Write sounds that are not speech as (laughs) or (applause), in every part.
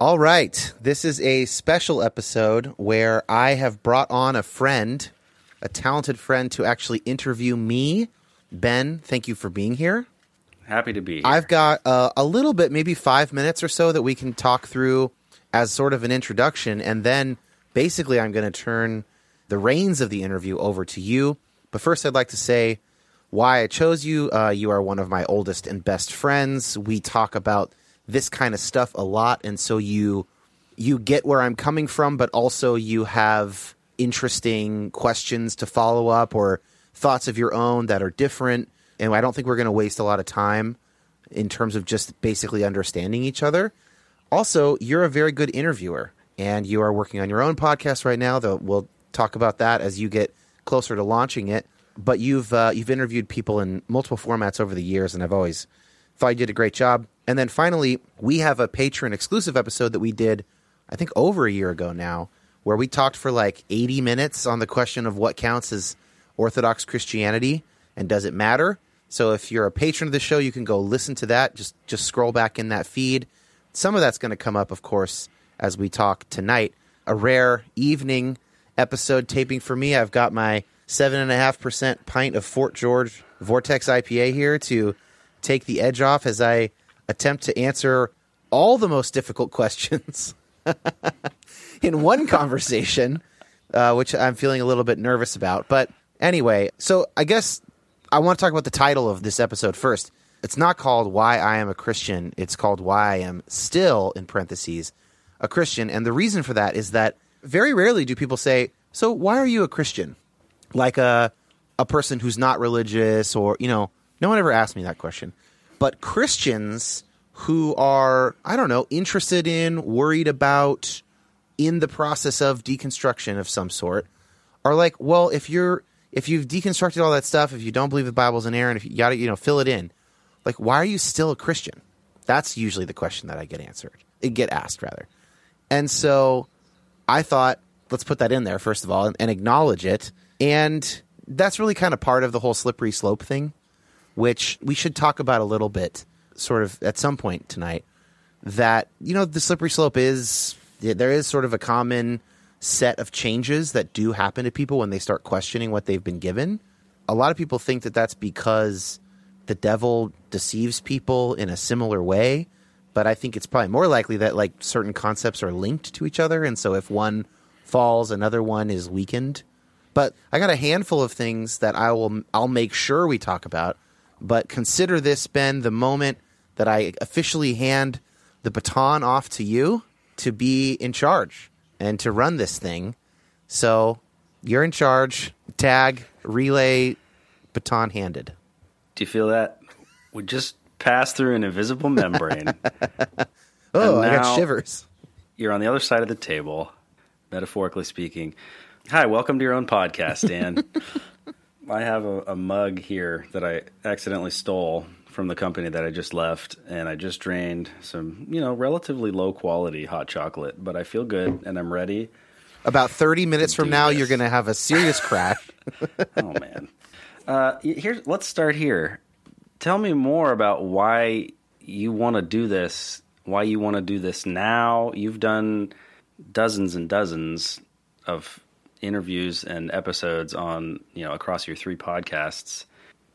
All right. This is a special episode where I have brought on a friend, a talented friend, to actually interview me. Ben, thank you for being here. Happy to be here. I've got uh, a little bit, maybe five minutes or so, that we can talk through as sort of an introduction. And then basically, I'm going to turn the reins of the interview over to you. But first, I'd like to say why I chose you. Uh, you are one of my oldest and best friends. We talk about this kind of stuff a lot, and so you you get where I'm coming from, but also you have interesting questions to follow up or thoughts of your own that are different. And I don't think we're going to waste a lot of time in terms of just basically understanding each other. Also, you're a very good interviewer, and you are working on your own podcast right now. Though we'll talk about that as you get closer to launching it. But you've uh, you've interviewed people in multiple formats over the years, and I've always thought you did a great job. And then finally, we have a patron exclusive episode that we did, I think, over a year ago now, where we talked for like 80 minutes on the question of what counts as Orthodox Christianity and does it matter. So if you're a patron of the show, you can go listen to that. Just just scroll back in that feed. Some of that's going to come up, of course, as we talk tonight. A rare evening episode taping for me. I've got my seven and a half percent pint of Fort George Vortex IPA here to take the edge off as I attempt to answer all the most difficult questions (laughs) in one conversation, uh, which I'm feeling a little bit nervous about. But anyway, so I guess I want to talk about the title of this episode first. It's not called Why I Am a Christian, it's called Why I Am Still, in parentheses, a Christian. And the reason for that is that very rarely do people say, So why are you a Christian? Like a, a person who's not religious, or, you know, no one ever asked me that question. But Christians who are, I don't know, interested in, worried about, in the process of deconstruction of some sort, are like, well, if you're if you've deconstructed all that stuff, if you don't believe the Bible's inerrant, if you got to, you know, fill it in, like, why are you still a Christian? That's usually the question that I get answered, eh, get asked rather. And so I thought, let's put that in there first of all and, and acknowledge it. And that's really kind of part of the whole slippery slope thing, which we should talk about a little bit, sort of at some point tonight. That you know, the slippery slope is there is sort of a common set of changes that do happen to people when they start questioning what they've been given. A lot of people think that that's because the devil deceives people in a similar way, but I think it's probably more likely that like certain concepts are linked to each other and so if one falls another one is weakened. But I got a handful of things that I will I'll make sure we talk about, but consider this Ben the moment that I officially hand the baton off to you to be in charge and to run this thing. So you're in charge. Tag, relay, baton handed. Do you feel that? We just passed through an invisible membrane. (laughs) oh, I got shivers. You're on the other side of the table, metaphorically speaking. Hi, welcome to your own podcast, Dan. (laughs) I have a, a mug here that I accidentally stole from the company that I just left, and I just drained some, you know, relatively low quality hot chocolate, but I feel good and I'm ready. About 30 minutes from now, this. you're going to have a serious crash. (laughs) oh, man. Uh, here, let's start here. Tell me more about why you want to do this, why you want to do this now. You've done dozens and dozens of interviews and episodes on, you know, across your three podcasts.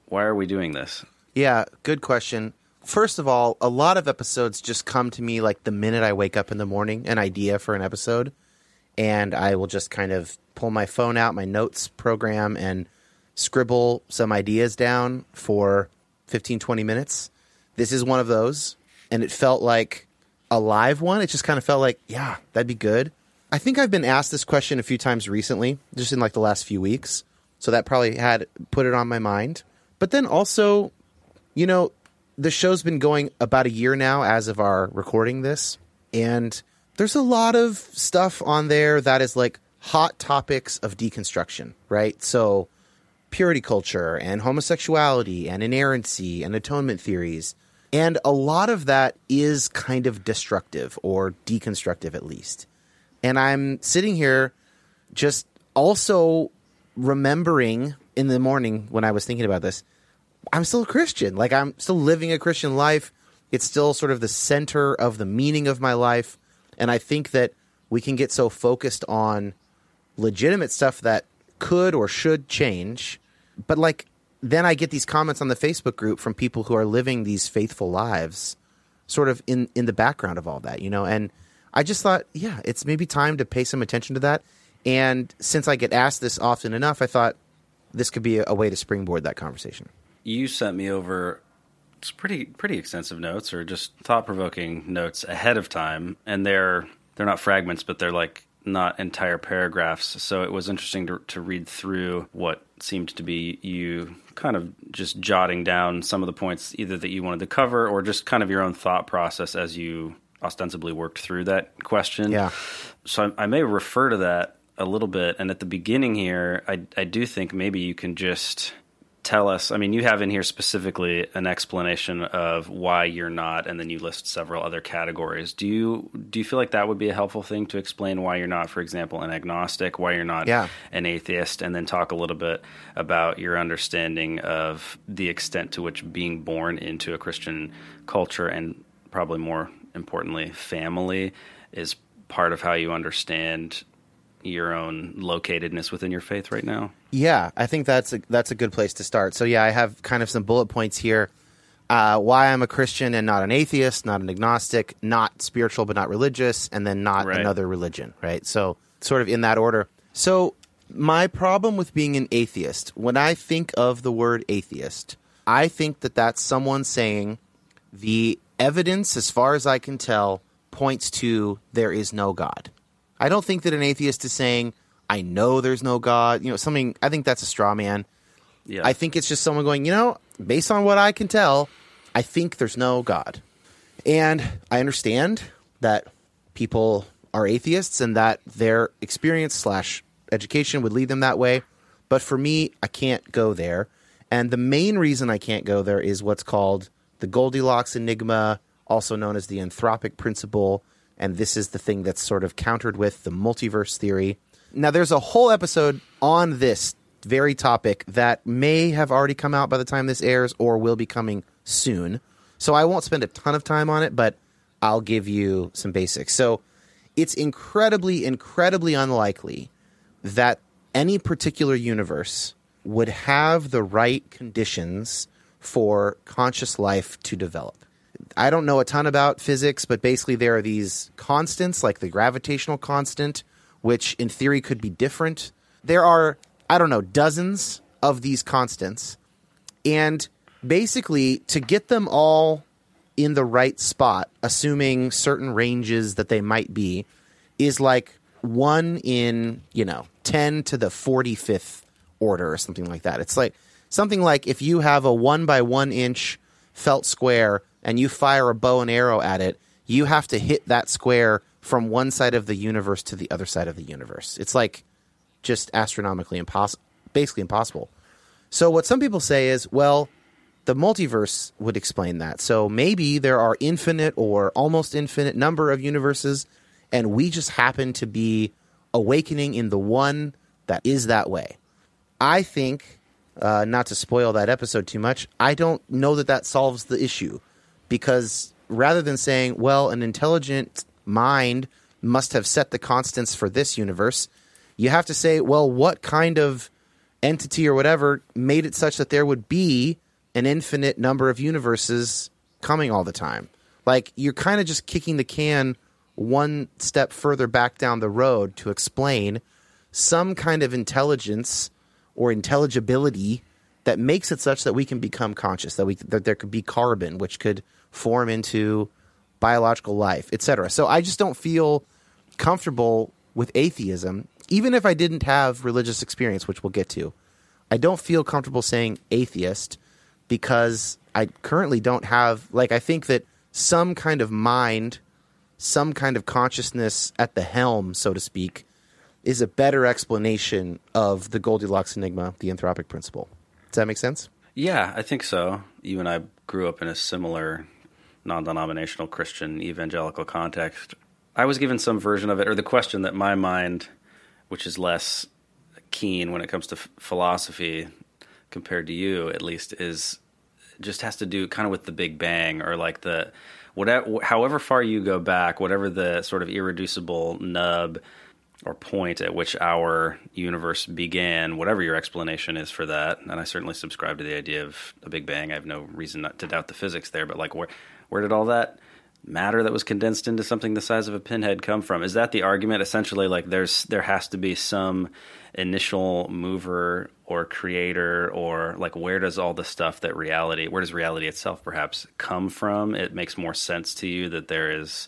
Why are we doing this? Yeah, good question. First of all, a lot of episodes just come to me like the minute I wake up in the morning, an idea for an episode, and I will just kind of pull my phone out, my notes program, and scribble some ideas down for 15, 20 minutes. This is one of those, and it felt like a live one. It just kind of felt like, yeah, that'd be good. I think I've been asked this question a few times recently, just in like the last few weeks. So that probably had put it on my mind. But then also, you know, the show's been going about a year now as of our recording this, and there's a lot of stuff on there that is like hot topics of deconstruction, right? So, purity culture and homosexuality and inerrancy and atonement theories. And a lot of that is kind of destructive or deconstructive, at least. And I'm sitting here just also remembering in the morning when I was thinking about this I'm still a Christian. Like I'm still living a Christian life. It's still sort of the center of the meaning of my life. And I think that we can get so focused on legitimate stuff that could or should change. But like then I get these comments on the Facebook group from people who are living these faithful lives sort of in in the background of all that, you know. And I just thought, yeah, it's maybe time to pay some attention to that. And since I get asked this often enough, I thought this could be a, a way to springboard that conversation you sent me over it's pretty pretty extensive notes or just thought provoking notes ahead of time, and they're they're not fragments, but they're like not entire paragraphs. So it was interesting to, to read through what seemed to be you kind of just jotting down some of the points either that you wanted to cover or just kind of your own thought process as you ostensibly worked through that question. Yeah. So I, I may refer to that a little bit. And at the beginning here, I, I do think maybe you can just tell us i mean you have in here specifically an explanation of why you're not and then you list several other categories do you do you feel like that would be a helpful thing to explain why you're not for example an agnostic why you're not yeah. an atheist and then talk a little bit about your understanding of the extent to which being born into a christian culture and probably more importantly family is part of how you understand your own locatedness within your faith right now? Yeah, I think that's a, that's a good place to start. So yeah, I have kind of some bullet points here. Uh, why I'm a Christian and not an atheist, not an agnostic, not spiritual but not religious, and then not right. another religion. Right. So sort of in that order. So my problem with being an atheist, when I think of the word atheist, I think that that's someone saying the evidence, as far as I can tell, points to there is no God. I don't think that an atheist is saying, I know there's no God. You know, something, I think that's a straw man. Yeah. I think it's just someone going, you know, based on what I can tell, I think there's no God. And I understand that people are atheists and that their experience slash education would lead them that way. But for me, I can't go there. And the main reason I can't go there is what's called the Goldilocks enigma, also known as the anthropic principle, and this is the thing that's sort of countered with the multiverse theory. Now, there's a whole episode on this very topic that may have already come out by the time this airs or will be coming soon. So I won't spend a ton of time on it, but I'll give you some basics. So, it's incredibly, incredibly unlikely that any particular universe would have the right conditions for conscious life to develop. I don't know a ton about physics, but basically there are these constants, like the gravitational constant, which in theory could be different. There are, I don't know, dozens of these constants. And basically, to get them all in the right spot, assuming certain ranges that they might be, is like one in, you know, 10 to the 45th order or something like that. It's like something like if you have a one by one inch felt square and you fire a bow and arrow at it, you have to hit that square from one side of the universe to the other side of the universe. It's like just astronomically impossible, basically impossible. So what some people say is, well, the multiverse would explain that. So maybe there are infinite or almost infinite number of universes and we just happen to be awakening in the one that is that way. I think uh, not to spoil that episode too much, I don't know that that solves the issue because rather than saying, well, an intelligent mind must have set the constants for this universe, you have to say, well, what kind of entity or whatever made it such that there would be an infinite number of universes coming all the time? Like, you're kind of just kicking the can one step further back down the road to explain some kind of intelligence or intelligibility that makes it such that we can become conscious that we that there could be carbon which could form into biological life etc so i just don't feel comfortable with atheism even if i didn't have religious experience which we'll get to i don't feel comfortable saying atheist because i currently don't have like i think that some kind of mind some kind of consciousness at the helm so to speak is a better explanation of the Goldilocks enigma, the anthropic principle. Does that make sense? Yeah, I think so. You and I grew up in a similar non denominational Christian evangelical context. I was given some version of it, or the question that my mind, which is less keen when it comes to f- philosophy compared to you, at least, is just has to do kind of with the Big Bang or like the whatever, however far you go back, whatever the sort of irreducible nub or point at which our universe began, whatever your explanation is for that. And I certainly subscribe to the idea of a Big Bang. I have no reason not to doubt the physics there, but like where where did all that matter that was condensed into something the size of a pinhead come from? Is that the argument essentially like there's there has to be some initial mover or creator or like where does all the stuff that reality where does reality itself perhaps come from? It makes more sense to you that there is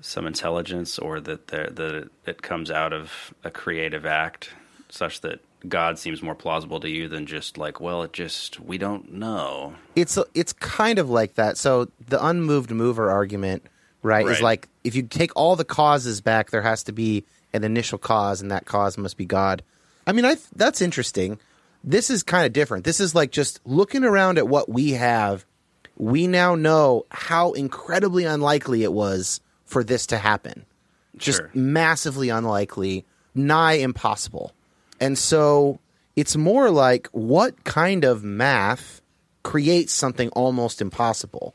some intelligence or that there, that it comes out of a creative act such that God seems more plausible to you than just like, well, it just we don't know. It's it's kind of like that. So the unmoved mover argument, right, right, is like if you take all the causes back, there has to be an initial cause, and that cause must be God. I mean, I that's interesting. This is kind of different. This is like just looking around at what we have. We now know how incredibly unlikely it was for this to happen. Just sure. massively unlikely, nigh impossible. And so it's more like what kind of math creates something almost impossible?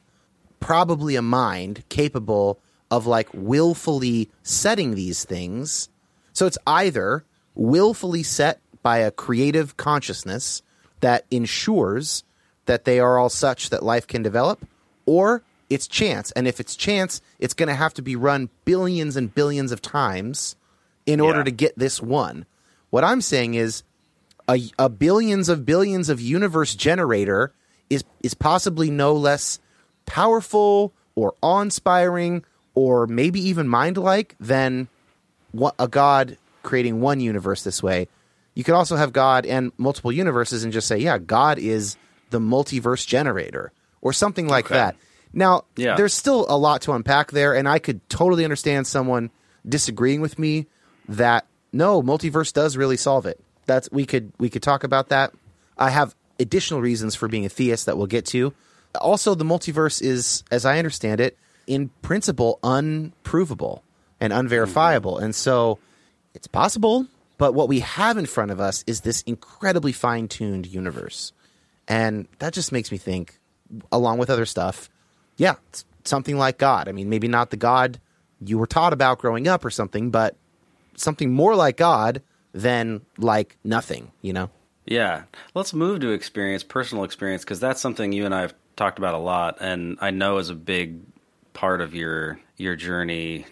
Probably a mind capable of like willfully setting these things. So it's either willfully set by a creative consciousness that ensures that they are all such that life can develop, or it's chance. And if it's chance, it's going to have to be run billions and billions of times in order Yeah. to get this one. What I'm saying is a, a billions of billions of universe generator is is possibly no less powerful or awe-inspiring or maybe even mind-like than what, a god creating one universe this way. You could also have God and multiple universes and just say, yeah, God is the multiverse generator or something like Okay. that. Now, Yeah. there's still a lot to unpack there, and I could totally understand someone disagreeing with me that no, multiverse does really solve it. That's we could we could talk about that. I have additional reasons for being a theist that we'll get to. Also, the multiverse is, as I understand it, in principle unprovable and unverifiable, and so it's possible. But what we have in front of us is this incredibly fine tuned universe, and that just makes me think, along with other stuff, yeah, something like God. I mean, maybe not the God you were taught about growing up or something, but something more like God than like nothing, you know? Yeah. Let's move to experience, personal experience, because that's something you and I have talked about a lot, and I know is a big part of your your journey,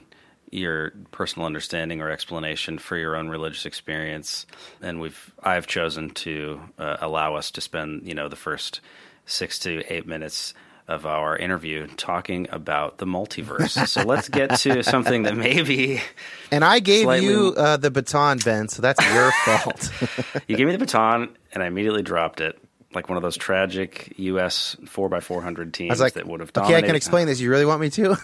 your personal understanding or explanation for your own religious experience. And we've I've chosen to uh, allow us to spend you know the first six to eight minutes of our interview talking about the multiverse. so let's get to (laughs) something that maybe. And I gave Slightly- you uh, the baton, Ben, so that's your (laughs) fault. You gave me the baton, and I immediately dropped it. Like one of those tragic U.S. four x four hundred teams I was like, that would have okay, I can explain this. You really want me to?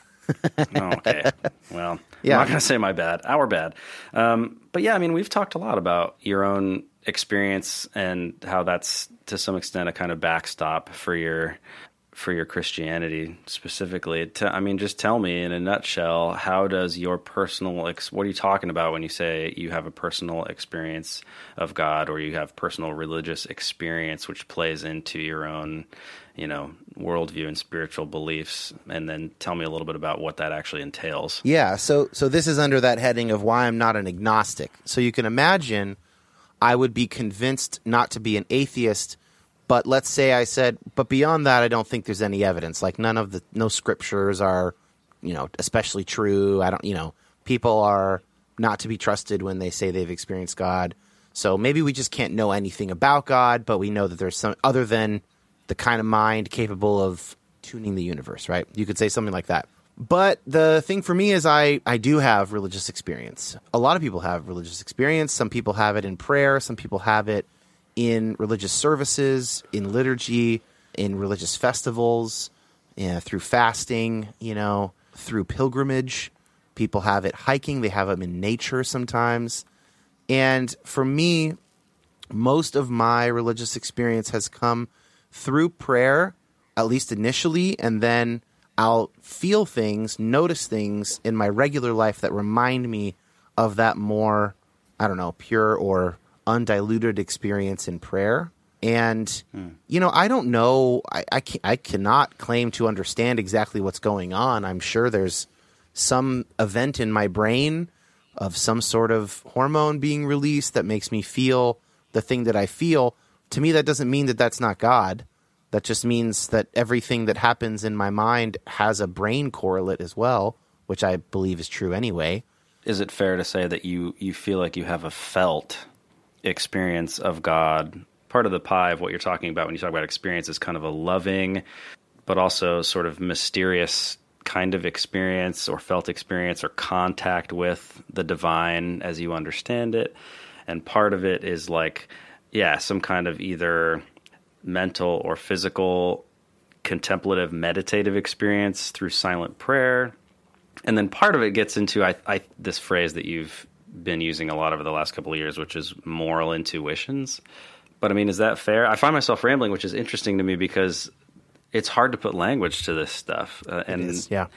Oh, okay. (laughs) Well, Yeah. I'm not going to say my bad, our bad. Um, but yeah, I mean, we've talked a lot about your own experience and how that's to some extent a kind of backstop for your for your Christianity specifically. To, I mean, just tell me in a nutshell, how does your personal ex- what are you talking about when you say you have a personal experience of God or you have personal religious experience which plays into your own, you know, worldview and spiritual beliefs and then tell me a little bit about what that actually entails. Yeah, so so this is under that heading of why I'm not an agnostic. So you can imagine I would be convinced not to be an atheist, but let's say I said, but beyond that I don't think there's any evidence. Like none of the no scriptures are, you know, especially true. I don't, you know, people are not to be trusted when they say they've experienced God. So maybe we just can't know anything about God, but we know that there's some other than the kind of mind capable of tuning the universe, right? You could say something like that. But the thing for me is I, I do have religious experience. A lot of people have religious experience. Some people have it in prayer, some people have it in religious services, in liturgy, in religious festivals, through fasting, you know, through pilgrimage. People have it hiking, they have them in nature sometimes. And for me, most of my religious experience has come through prayer, at least initially, and then I'll feel things, notice things in my regular life that remind me of that more, I don't know, pure or undiluted experience in prayer. And, hmm. you know, I don't know, I, I, I cannot claim to understand exactly what's going on. I'm sure there's some event in my brain of some sort of hormone being released that makes me feel the thing that I feel. To me, that doesn't mean that that's not God. That just means that everything that happens in my mind has a brain correlate as well, which I believe is true anyway. Is it fair to say that you you feel like you have a felt experience of God? Part of the pie of what you're talking about when you talk about experience is kind of a loving, but also sort of mysterious kind of experience or felt experience or contact with the divine as you understand it. And part of it is like, yeah, some kind of either mental or physical contemplative meditative experience through silent prayer and then part of it gets into I, I this phrase that you've been using a lot over the last couple of years, which is moral intuitions. But I mean, is that fair? I find myself rambling, which is interesting to me because it's hard to put language to this stuff. Uh, and is, yeah.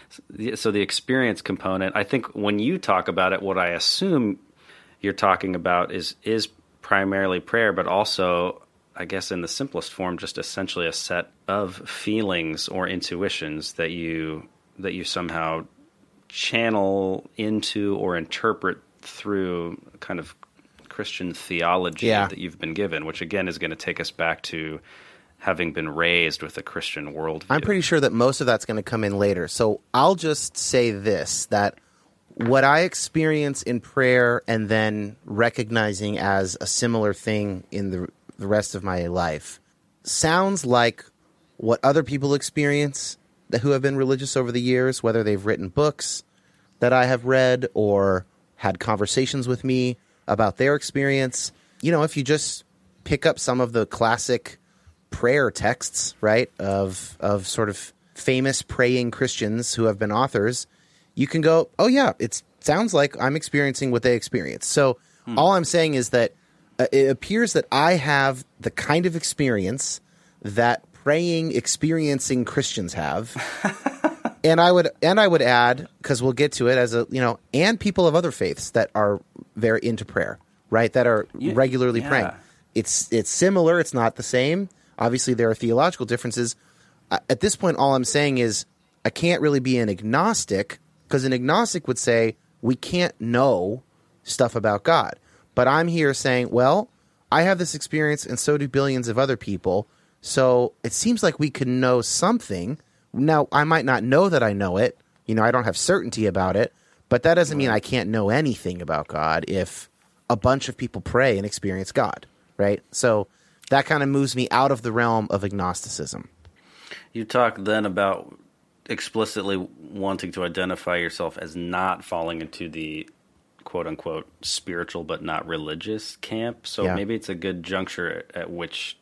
so the experience component, I think when you talk about it, what I assume you're talking about is is primarily prayer, but also, I guess, in the simplest form, just essentially a set of feelings or intuitions that you that you somehow channel into or interpret through kind of Christian theology Yeah. that you've been given, which again is going to take us back to having been raised with a Christian worldview. I'm pretty sure that most of that's going to come in later. So I'll just say this that what I experience in prayer and then recognizing as a similar thing in the, the rest of my life sounds like what other people experience who have been religious over the years, whether they've written books that I have read or had conversations with me about their experience. You know, if you just pick up some of the classic prayer texts, right, of of sort of famous praying Christians who have been authors, you can go, "Oh yeah, it sounds like I'm experiencing what they experienced." So all I'm saying is that uh, it appears that I have the kind of experience that praying experiencing Christians have. (laughs) and I would and I would add because we'll get to it as a you know and people of other faiths that are very into prayer right that are Yeah, regularly yeah. praying it's it's similar it's not the same obviously there are theological differences at this point all I'm saying is I can't really be an agnostic Because an agnostic would say, we can't know stuff about God. But I'm here saying, well, I have this experience and so do billions of other people. So it seems like we could know something. Now, I might not know that I know it. You know, I don't have certainty about it, but that doesn't mean I can't know anything about God if a bunch of people pray and experience God, right? So that kind of moves me out of the realm of agnosticism. You talk then about explicitly wanting to identify yourself as not falling into the quote unquote spiritual but not religious camp. So Yeah. maybe it's a good juncture at which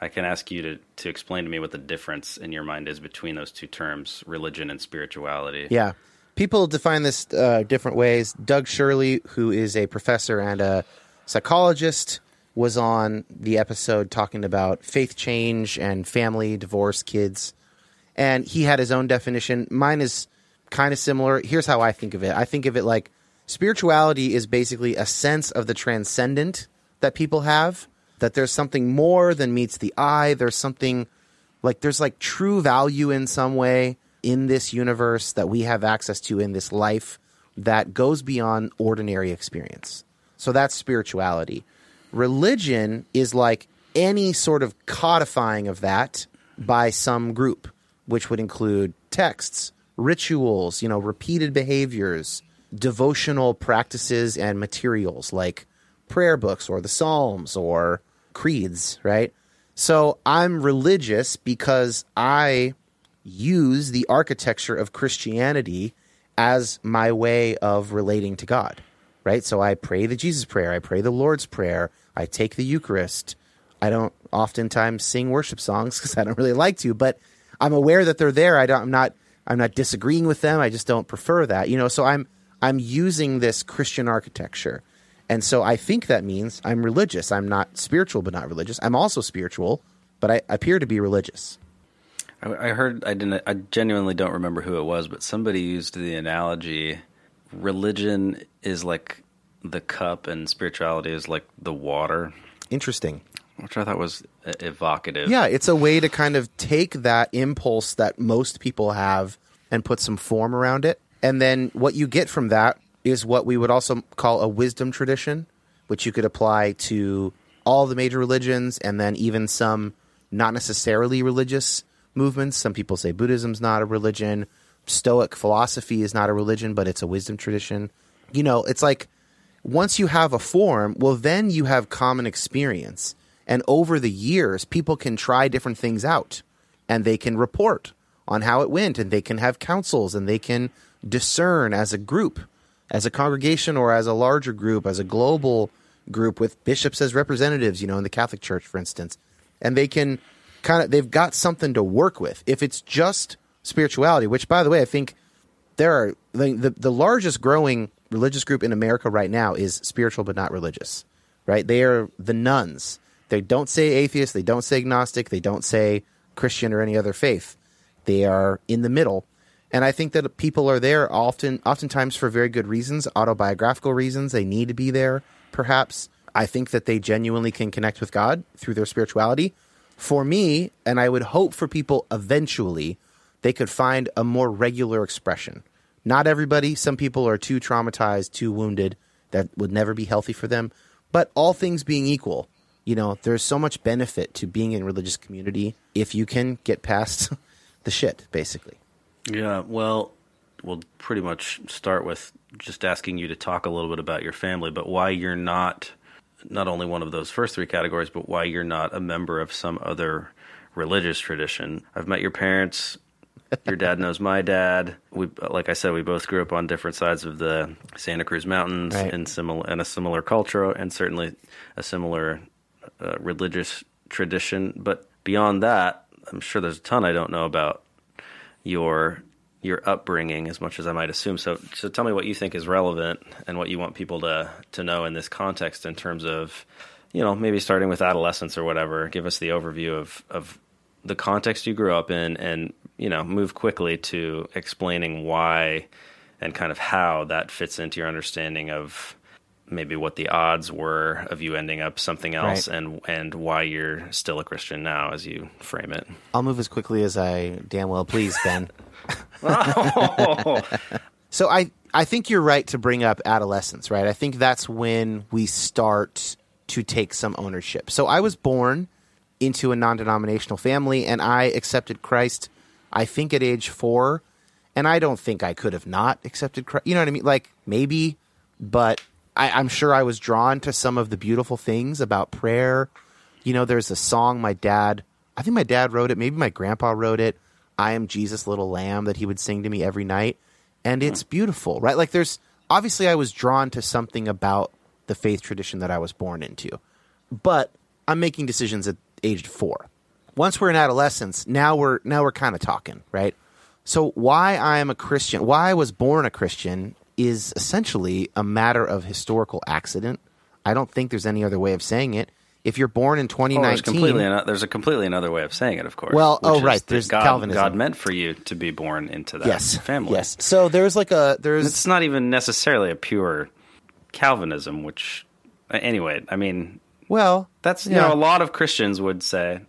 I can ask you to, to explain to me what the difference in your mind is between those two terms, religion and spirituality. Yeah. People define this uh, different ways. Doug Shirley, who is a professor and a psychologist, was on the episode talking about faith change and family, divorce, kids. And he had his own definition. Mine is kind of similar. Here's how I think of it I think of it like spirituality is basically a sense of the transcendent that people have, that there's something more than meets the eye. There's something like there's like true value in some way in this universe that we have access to in this life that goes beyond ordinary experience. So that's spirituality. Religion is like any sort of codifying of that by some group, which would include texts, rituals, you know, repeated behaviors, devotional practices and materials like prayer books or the Psalms or creeds, right? So I'm religious because I use the architecture of Christianity as my way of relating to God, right? So I pray the Jesus prayer, I pray the Lord's prayer, I take the Eucharist. I don't oftentimes sing worship songs (laughs) because I don't really like to, but I'm aware that they're there. I don't, I'm not I'm not disagreeing with them. I just don't prefer that, you know. So I'm I'm using this Christian architecture, and so I think that means I'm religious. I'm not spiritual, but not religious. I'm also spiritual, but I appear to be religious. I, I heard I didn't. I genuinely don't remember who it was, but somebody used the analogy: religion is like the cup, and spirituality is like the water, Interesting. which I thought was evocative. Yeah, it's a way to kind of take that impulse that most people have and put some form around it. And then what you get from that is what we would also call a wisdom tradition, which you could apply to all the major religions and then even some not necessarily religious movements. Some people say Buddhism's not a religion. Stoic philosophy is not a religion, but it's a wisdom tradition. You know, it's like once you have a form, well, then you have common experience. And over the years, people can try different things out and they can report on how it went and they can have councils and they can discern as a group, as a congregation or as a larger group, as a global group with bishops as representatives, you know, in the Catholic Church, for instance. And they can kind of, they've got something to work with. If it's just spirituality, which, by the way, I think there are the, the the largest growing religious group in America right now is spiritual but not religious. Right? They are the nones. They don't say atheist, they don't say agnostic, they don't say Christian or any other faith. They are in the middle. And I think that people are there often oftentimes for very good reasons, autobiographical reasons. They need to be there, perhaps. I think that they genuinely can connect with God through their spirituality. For me, and I would hope for people eventually, they could find a more regular expression. Not everybody, some people are too traumatized, too wounded, that would never be healthy for them. But all things being equal, you know, there's so much benefit to being in religious community if you can get past (laughs) the shit, basically. Yeah, well, we'll pretty much start with just asking you to talk a little bit about your family, but why you're not not only one of those first three categories, but why you're not a member of some other religious tradition. I've met your parents. Your dad knows my dad. We, like I said, we both grew up on different sides of the Santa Cruz Mountains Right. in similar and a similar culture and certainly a similar uh, religious tradition. But beyond that, I'm sure there's a ton I don't know about your your upbringing as much as I might assume. So so tell me what you think is relevant and what you want people to to know in this context in terms of you know maybe starting with adolescence or whatever. Give us the overview of of the context you grew up in and you know move quickly to explaining why and kind of how that fits into your understanding of maybe what the odds were of you ending up something else Right. and and why you're still a Christian now as you frame it. I'll move as quickly as I damn well please, Ben. (laughs) (laughs) So I I think you're right to bring up adolescence, right? I think that's when we start to take some ownership. So I was born into a non-denominational family and I accepted Christ I think at age 4 and I don't think I could have not accepted Christ. You know what I mean? Like maybe, but I, I'm sure I was drawn to some of the beautiful things about prayer. You know, there's a song my dad, I think my dad wrote it, maybe my grandpa wrote it. I am Jesus' little lamb that he would sing to me every night. And it's hmm. beautiful, right? Like there's obviously I was drawn to something about the faith tradition that I was born into. But I'm making decisions at age four. Once we're in adolescence, now we're now we're kind of talking, right? So why I am a Christian, why I was born a Christian is essentially a matter of historical accident. I don't think there's any other way of saying it. If you're born in Oh, there's 2019, completely there's a completely another way of saying it, of course. Well, oh, right, there's God, Calvinism. God meant for you to be born into that yes, family. yes. So there's like a there's It's not even necessarily a pure Calvinism, which anyway, I mean, well that's you Yeah. know a lot of Christians would say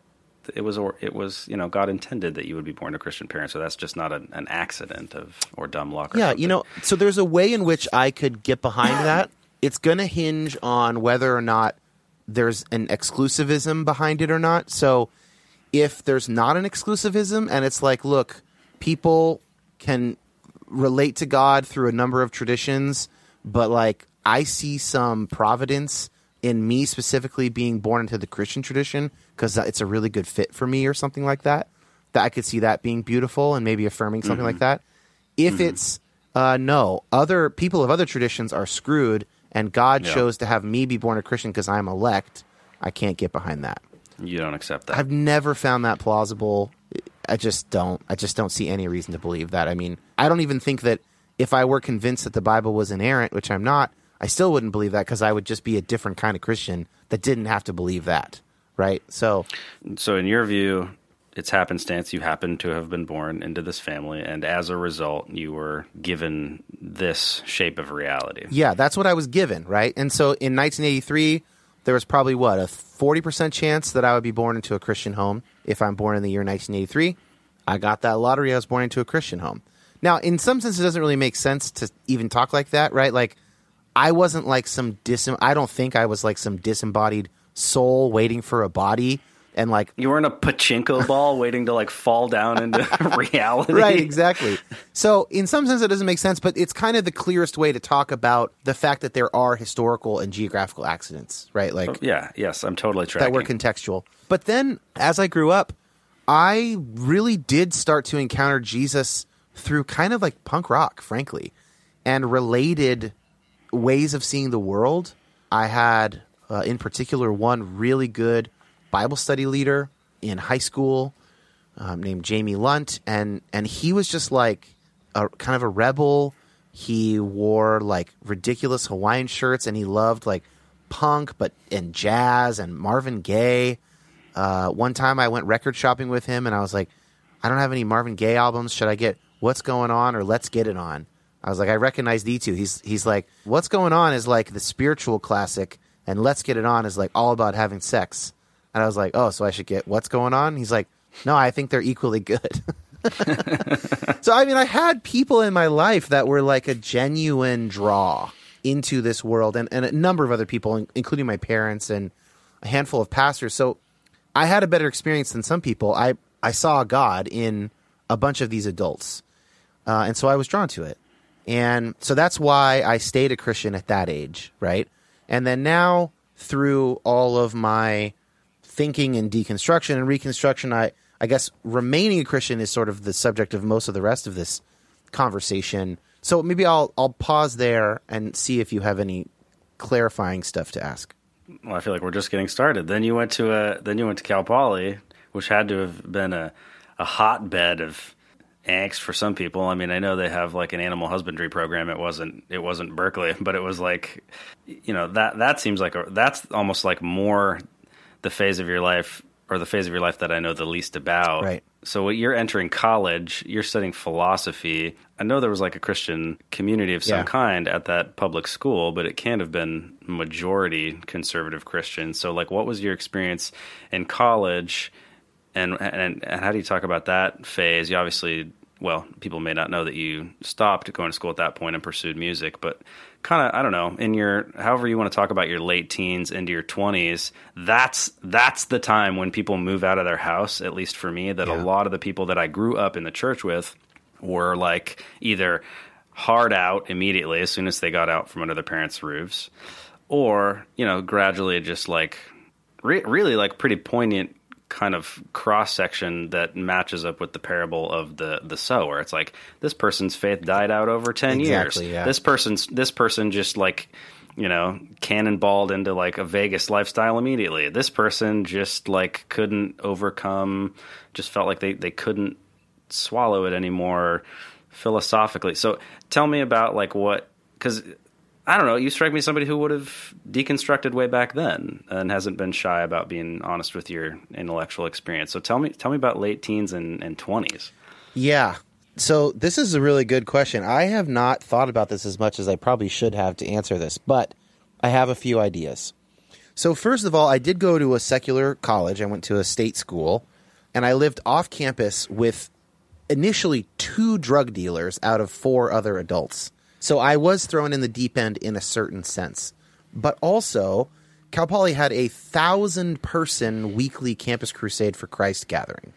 it was or it was you know God intended that you would be born to Christian parents, so that's just not an, an accident of or dumb luck. Or Yeah, something. you know, so there's a way in which I could get behind (coughs) that. It's going to hinge on whether or not there's an exclusivism behind it or not. So if there's not an exclusivism and it's like, look, people can relate to God through a number of traditions, but like I see some providence in me specifically being born into the Christian tradition because it's a really good fit for me or something like that. That I could see that being beautiful and maybe affirming something like that. If it's uh, no, other people of other traditions are screwed, and God Yeah. chose to have me be born a Christian because I'm elect. I can't get behind that. you don't accept that. I've never found that plausible. I just don't. I just don't see any reason to believe that. I mean, I don't even think that if I were convinced that the Bible was inerrant, which I'm not, I still wouldn't believe that because I would just be a different kind of Christian that didn't have to believe that. Right? So, So, in your view, it's happenstance. You happen to have been born into this family, and as a result, you were given this shape of reality. yeah, that's what I was given. Right? And so in 1983, there was probably what a 40% chance that I would be born into a Christian home if I'm born in the year 1983. I got that lottery. I was born into a Christian home. Now, in some sense, it doesn't really make sense to even talk like that, right? Like, I wasn't like some dis. I don't think I was like some disembodied soul waiting for a body, and like, You weren't a pachinko (laughs) ball waiting to like fall down into (laughs) reality. right, exactly. So, in some sense, it doesn't make sense, but it's kind of the clearest way to talk about the fact that there are historical and geographical accidents, right? Like, oh, Yeah. Yes, I'm totally tracking. that were contextual. But then as I grew up, I really did start to encounter Jesus through kind of like punk rock, frankly, and related ways of seeing the world. I had, uh, in particular, one really good Bible study leader in high school um, named Jamie Lunt, and and he was just like a kind of a rebel. He wore like ridiculous Hawaiian shirts, and he loved like punk, but and jazz and Marvin Gaye. Uh, one time I went record shopping with him, and I was like, I don't have any Marvin Gaye albums. Should I get What's Going On or Let's Get It On? I was like, I recognize the two. He's he's like, What's Going On is like the spiritual classic, and Let's Get It On is like all about having sex. And I was like, Oh, so I should get What's Going On? He's like, No, I think they're equally good. (laughs) so I mean, I had people in my life that were like a genuine draw into this world, and, and a number of other people, in- including my parents and a handful of pastors. So I had a better experience than some people. I I saw God in a bunch of these adults, uh, and so I was drawn to it, and so that's why I stayed a Christian at that age, right? And then now through all of my thinking and deconstruction and reconstruction, I I guess remaining a Christian is sort of the subject of most of the rest of this conversation. So maybe I'll I'll pause there and see if you have any clarifying stuff to ask. Well, I feel like we're just getting started. Then you went to a then you went to Cal Poly, which had to have been a a hotbed of angst for some people. I mean, I know they have like an animal husbandry program. It wasn't it wasn't Berkeley, (laughs) but it was like you know that that seems like a, that's almost like more the phase of your life or the phase of your life that I know the least about. Right. So what you're entering college, you're studying philosophy. I know there was like a Christian community of some Yeah. kind at that public school, but it can't have been majority conservative Christian. So like what was your experience in college and and, and how do you talk about that phase? You obviously well, people may not know that you stopped going to school at that point and pursued music, but kind of I don't know in your however you want to talk about your late teens into your 20s that's that's the time when people move out of their house at least for me that Yeah. a lot of the people that I grew up in the church with were like either hard out immediately as soon as they got out from under their parents' roofs or you know gradually just like re- really like pretty poignant kind of cross section that matches up with the parable of the the sower. It's like this person's faith died out over ten Exactly, years. yeah. This person's this person just like you know cannonballed into like a Vegas lifestyle immediately. This person just like couldn't overcome, just felt like they they couldn't swallow it anymore philosophically. So tell me about like what because I don't know. You strike me as somebody who would have deconstructed way back then and hasn't been shy about being honest with your intellectual experience. So tell me, tell me about late teens and, and 20s. Yeah. So this is a really good question. I have not thought about this as much as I probably should have to answer this, but I have a few ideas. So first of all, I did go to a secular college. I went to a state school, and I lived off campus with initially two drug dealers out of four other adults. So I was thrown in the deep end in a certain sense. But also, Cal Poly had a thousand person weekly campus crusade for Christ gathering.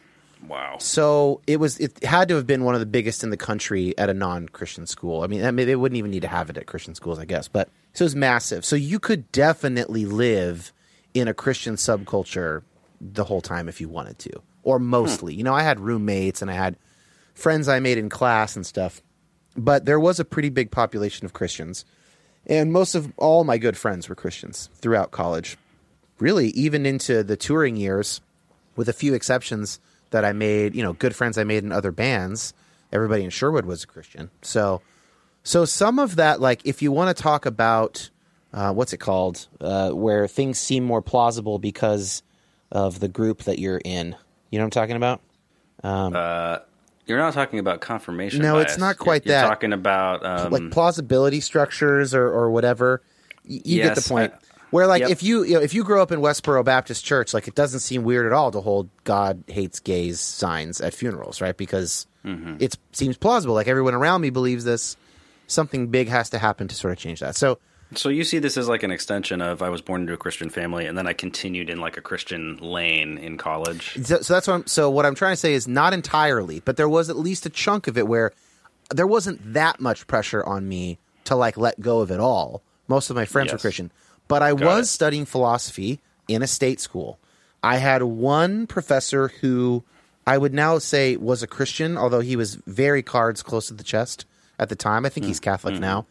Wow. So it was. It had to have been one of the biggest in the country at a non-Christian school. I mean, I mean, they wouldn't even need to have it at Christian schools, I guess. But so it was massive. So you could definitely live in a Christian subculture the whole time if you wanted to, or mostly. Hmm. You know, I had roommates and I had friends I made in class and stuff. But there was a pretty big population of Christians, and most of all my good friends were Christians throughout college. Really, even into the touring years, with a few exceptions that I made, you know, good friends I made in other bands. Everybody in Sherwood was a Christian. So, so some of that, like, if you want to talk about uh, what's it called, uh, where things seem more plausible because of the group that you're in, you know what I'm talking about? You're not talking about confirmation. No, it's not quite you're, that. You're talking about um, like plausibility structures or, or whatever. Y- you get the point. I- Where like Yep. if you, you know, if you grow up in Westboro Baptist Church, like it doesn't seem weird at all to hold God hates gays signs at funerals, right? Because Mm-hmm. it seems plausible. Like everyone around me believes this. Something big has to happen to sort of change that. So So you see this as like an extension of I was born into a Christian family and then I continued in like a Christian lane in college. So, so that's what I'm. So what I'm trying to say is not entirely, but there was at least a chunk of it where there wasn't that much pressure on me to like let go of it all. Most of my friends were Christian, but I Got was it. studying philosophy in a state school. I had one professor who I would now say was a Christian, although he was very cards close to the chest at the time. I think hmm. he's Catholic hmm. now.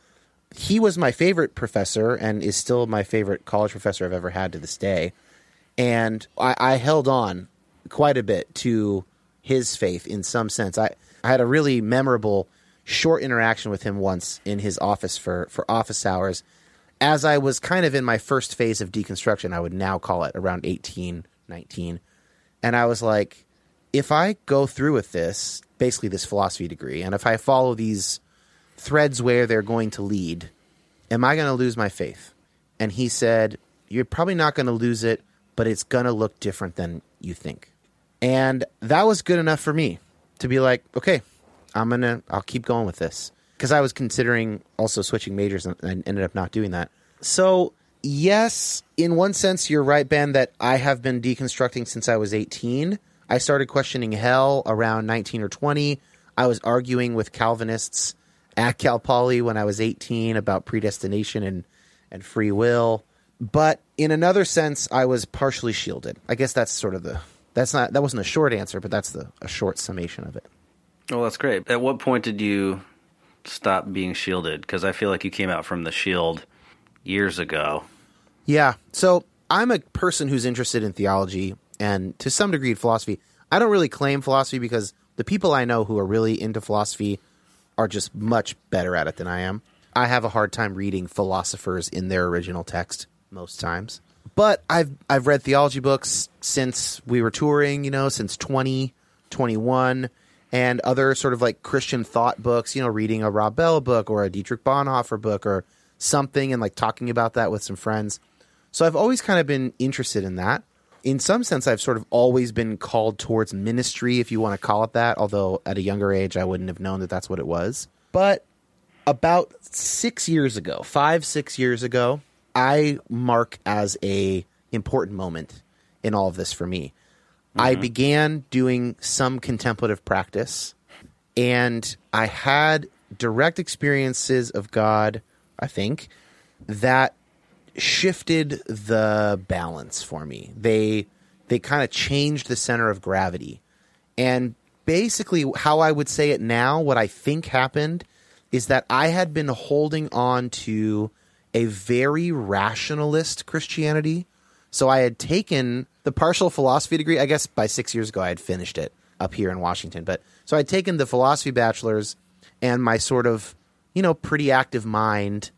He was my favorite professor and is still my favorite college professor I've ever had to this day and I, I held on quite a bit to his faith in some sense. I, I had a really memorable short interaction with him once in his office for, for office hours. As I was kind of in my first phase of deconstruction, I would now call it around 18, 19. And I was like, if I go through with this, basically this philosophy degree, and if I follow these threads where they're going to lead, am I going to lose my faith? And he said, You're probably not going to lose it, but it's going to look different than you think. And that was good enough for me to be like, okay, I'm going to, I'll keep going with this. Because I was considering also switching majors and ended up not doing that. So, yes, in one sense, you're right, Ben, that I have been deconstructing since I was 18. I started questioning hell around 19 or 20. I was arguing with Calvinists at Cal Poly when I was 18 about predestination and, and free will. But in another sense, I was partially shielded. I guess that's sort of the that's not that wasn't a short answer, but that's the a short summation of it. Well, that's great. At what point did you stop being shielded? Because I feel like you came out from the shield years ago. Yeah. So I'm a person who's interested in theology and to some degree philosophy. I don't really claim philosophy because the people I know who are really into philosophy are just much better at it than I am. I have a hard time reading philosophers in their original text most times. But I've I've read theology books since we were touring, you know, since 20, 21 and other sort of like Christian thought books, you know, reading a Rob Bell book or a Dietrich Bonhoeffer book or something and like talking about that with some friends. So I've always kind of been interested in that. In some sense, I've sort of always been called towards ministry, if you want to call it that. Although at a younger age, I wouldn't have known that that's what it was. But about six years ago, five six years ago, I mark as a important moment in all of this for me. I mm-hmm. began doing some contemplative practice, and I had direct experiences of God. I think that shifted the balance for me. They they kind of changed the center of gravity. And basically how I would say it now, what I think happened is that I had been holding on to a very rationalist Christianity. So I had taken the partial philosophy degree, I guess by 6 years ago I had finished it up here in Washington, but so I'd taken the philosophy bachelor's and my sort of, you know, pretty active mind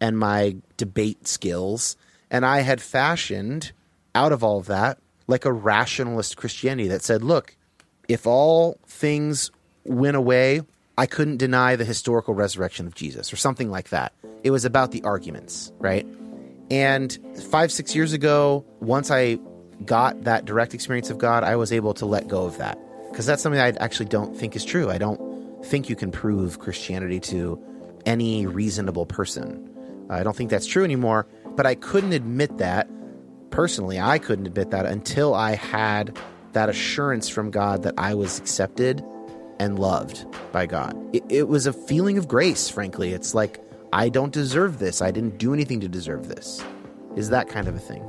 and my debate skills. And I had fashioned out of all of that like a rationalist Christianity that said, look, if all things went away, I couldn't deny the historical resurrection of Jesus or something like that. It was about the arguments, right? And five, six years ago, once I got that direct experience of God, I was able to let go of that. Because that's something I actually don't think is true. I don't think you can prove Christianity to any reasonable person. I don't think that's true anymore, but I couldn't admit that. Personally, I couldn't admit that until I had that assurance from God that I was accepted and loved by God. It, it, was a feeling of grace, frankly. It's like, I don't deserve this. I didn't do anything to deserve this. Is that kind of a thing.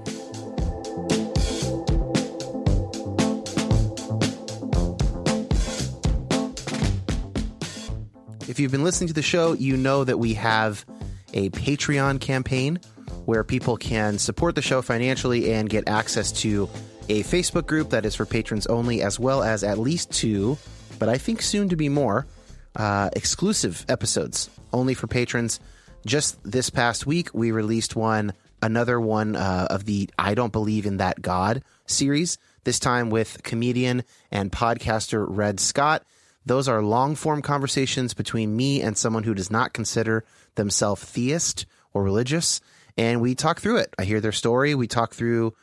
If you've been listening to the show, you know that we have a Patreon campaign where people can support the show financially and get access to a Facebook group that is for patrons only, as well as at least two, but I think soon to be more, uh, exclusive episodes only for patrons. Just this past week, we released one, another one uh, of the I Don't Believe in That God series, this time with comedian and podcaster Red Scott. Those are long form conversations between me and someone who does not consider themselves theist or religious. And we talk through it. I hear their story. We talk through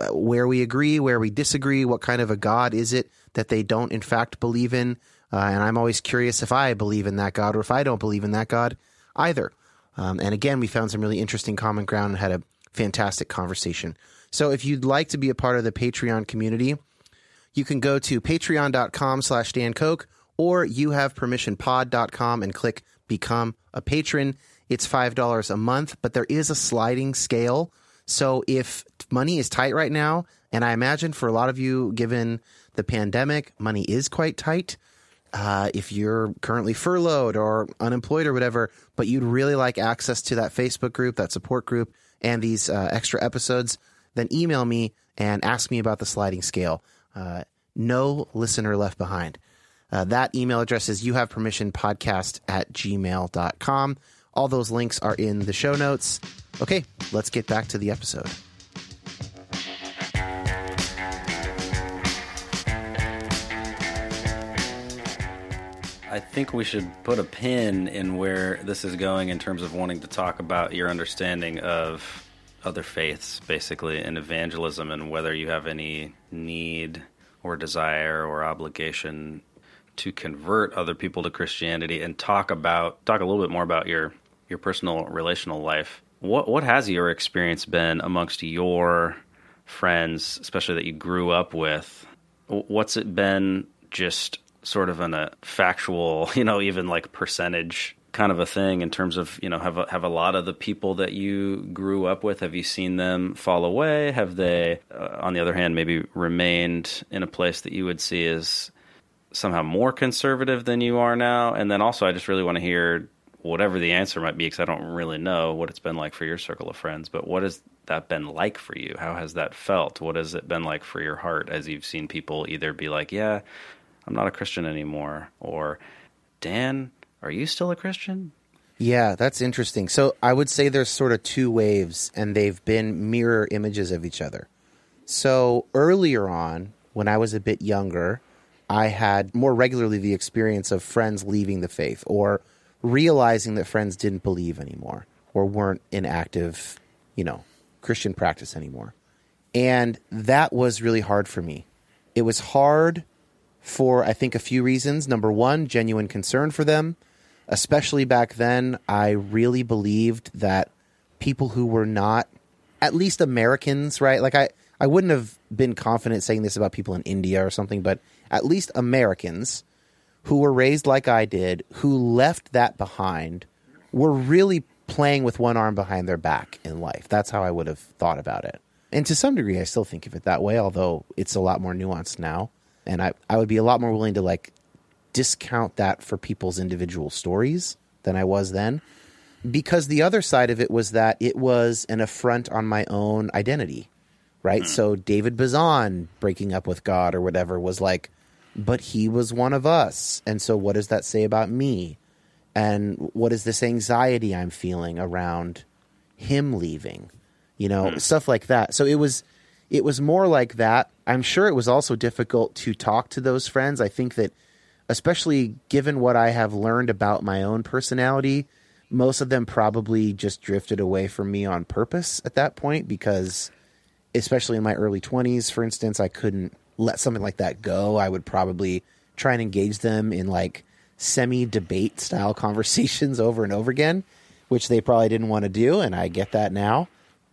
uh, where we agree, where we disagree, what kind of a God is it that they don't, in fact, believe in. Uh, and I'm always curious if I believe in that God or if I don't believe in that God either. Um, and again, we found some really interesting common ground and had a fantastic conversation. So if you'd like to be a part of the Patreon community, you can go to patreon.com slash Dan Koch or youhavepermissionpod.com and click become a patron. It's $5 a month, but there is a sliding scale. So if money is tight right now, and I imagine for a lot of you, given the pandemic, money is quite tight. Uh, if you're currently furloughed or unemployed or whatever, but you'd really like access to that Facebook group, that support group, and these uh, extra episodes, then email me and ask me about the sliding scale. Uh, no listener left behind. Uh, that email address is you have permission podcast at gmail.com. All those links are in the show notes. Okay, let's get back to the episode. I think we should put a pin in where this is going in terms of wanting to talk about your understanding of other faiths, basically, and evangelism, and whether you have any need or desire or obligation to convert other people to Christianity and talk about talk a little bit more about your your personal relational life. What what has your experience been amongst your friends, especially that you grew up with? What's it been just sort of in a factual, (laughs) you know, even like percentage kind of a thing in terms of, you know, have a, have a lot of the people that you grew up with, have you seen them fall away? Have they, uh, on the other hand, maybe remained in a place that you would see as somehow more conservative than you are now? And then also, I just really want to hear whatever the answer might be, because I don't really know what it's been like for your circle of friends, but what has that been like for you? How has that felt? What has it been like for your heart as you've seen people either be like, yeah, I'm not a Christian anymore, or Dan, are you still a Christian? Yeah, that's interesting. So I would say there's sort of two waves, and they've been mirror images of each other. So earlier on, when I was a bit younger, I had more regularly the experience of friends leaving the faith or realizing that friends didn't believe anymore or weren't in active, you know, Christian practice anymore. And that was really hard for me. It was hard for, I think, a few reasons. Number one, genuine concern for them. Especially back then, I really believed that people who were not, at least Americans, right? Like, I, I wouldn't have been confident saying this about people in India or something, but at least Americans who were raised like I did, who left that behind, were really playing with one arm behind their back in life. That's how I would have thought about it. And to some degree, I still think of it that way, although it's a lot more nuanced now. And I, I would be a lot more willing to like discount that for people's individual stories than I was then. Because the other side of it was that it was an affront on my own identity, right? Hmm. So David Bazan breaking up with God or whatever was like, but he was one of us. And so what does that say about me? And what is this anxiety I'm feeling around him leaving? You know, hmm. stuff like that. So it was it was more like that. I'm sure it was also difficult to talk to those friends. I think that especially given what I have learned about my own personality, most of them probably just drifted away from me on purpose at that point because especially in my early 20s for instance, I couldn't let something like that go. I would probably try and engage them in like semi debate style (laughs) conversations over and over again, which they probably didn't want to do and I get that now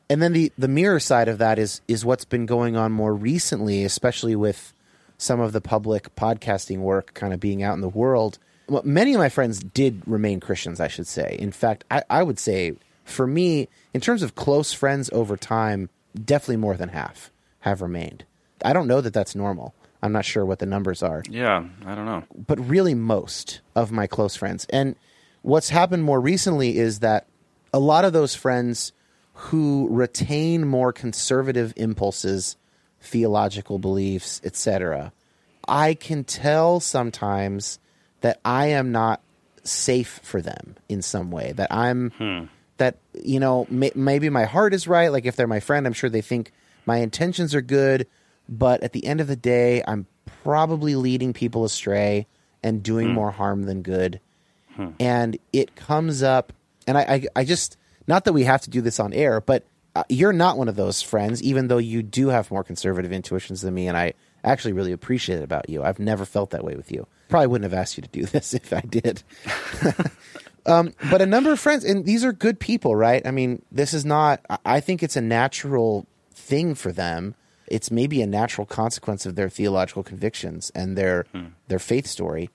and then the the mirror side of that is is what's been going on more recently, especially with some of the public podcasting work kind of being out in the world. Well, many of my friends did remain Christians, I should say. In fact, I, I would say for me, in terms of close friends over time, definitely more than half have remained. I don't know that that's normal. I'm not sure what the numbers are Yeah, I don't know. but really most of my close friends. And what's happened more recently is that a lot of those friends who retain more conservative impulses, theological beliefs, etc., I can tell sometimes that I am not safe for them in some way. That I'm hmm. that you know may, maybe my heart is right. Like if they're my friend, I'm sure they think my intentions are good, but at the end of the day, I'm probably leading people astray and doing more harm than good. And it comes up, and I, I, I just not that we have to do this on air, but uh, you're not one of those friends, even though you do have more conservative intuitions than me, and I actually really appreciate it about you. I've never felt that way with you. Probably wouldn't have asked you to do (laughs) this if I did. (laughs) um, but a number of friends, and these are good people, right? I mean, this is not. I think it's a natural thing for them. It's maybe a natural consequence of their theological convictions and their their faith story,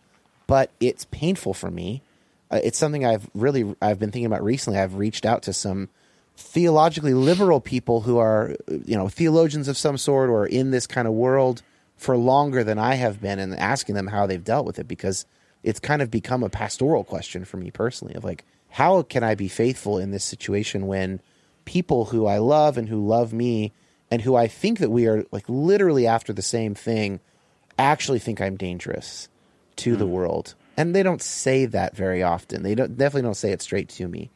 but it's painful for me. Uh, it's something I've really I've been thinking about recently. I've reached out to some theologically liberal people who are you know theologians of some sort or in this kind of world for longer than I have been and asking them how they've dealt with it because it's kind of become a pastoral question for me personally of like how can I be faithful in this situation when people who I love and who love me and who I think that we are like literally after the same thing actually think I'm dangerous to the hmm. world. And they don't say that very often. They don't definitely don't say it straight to me.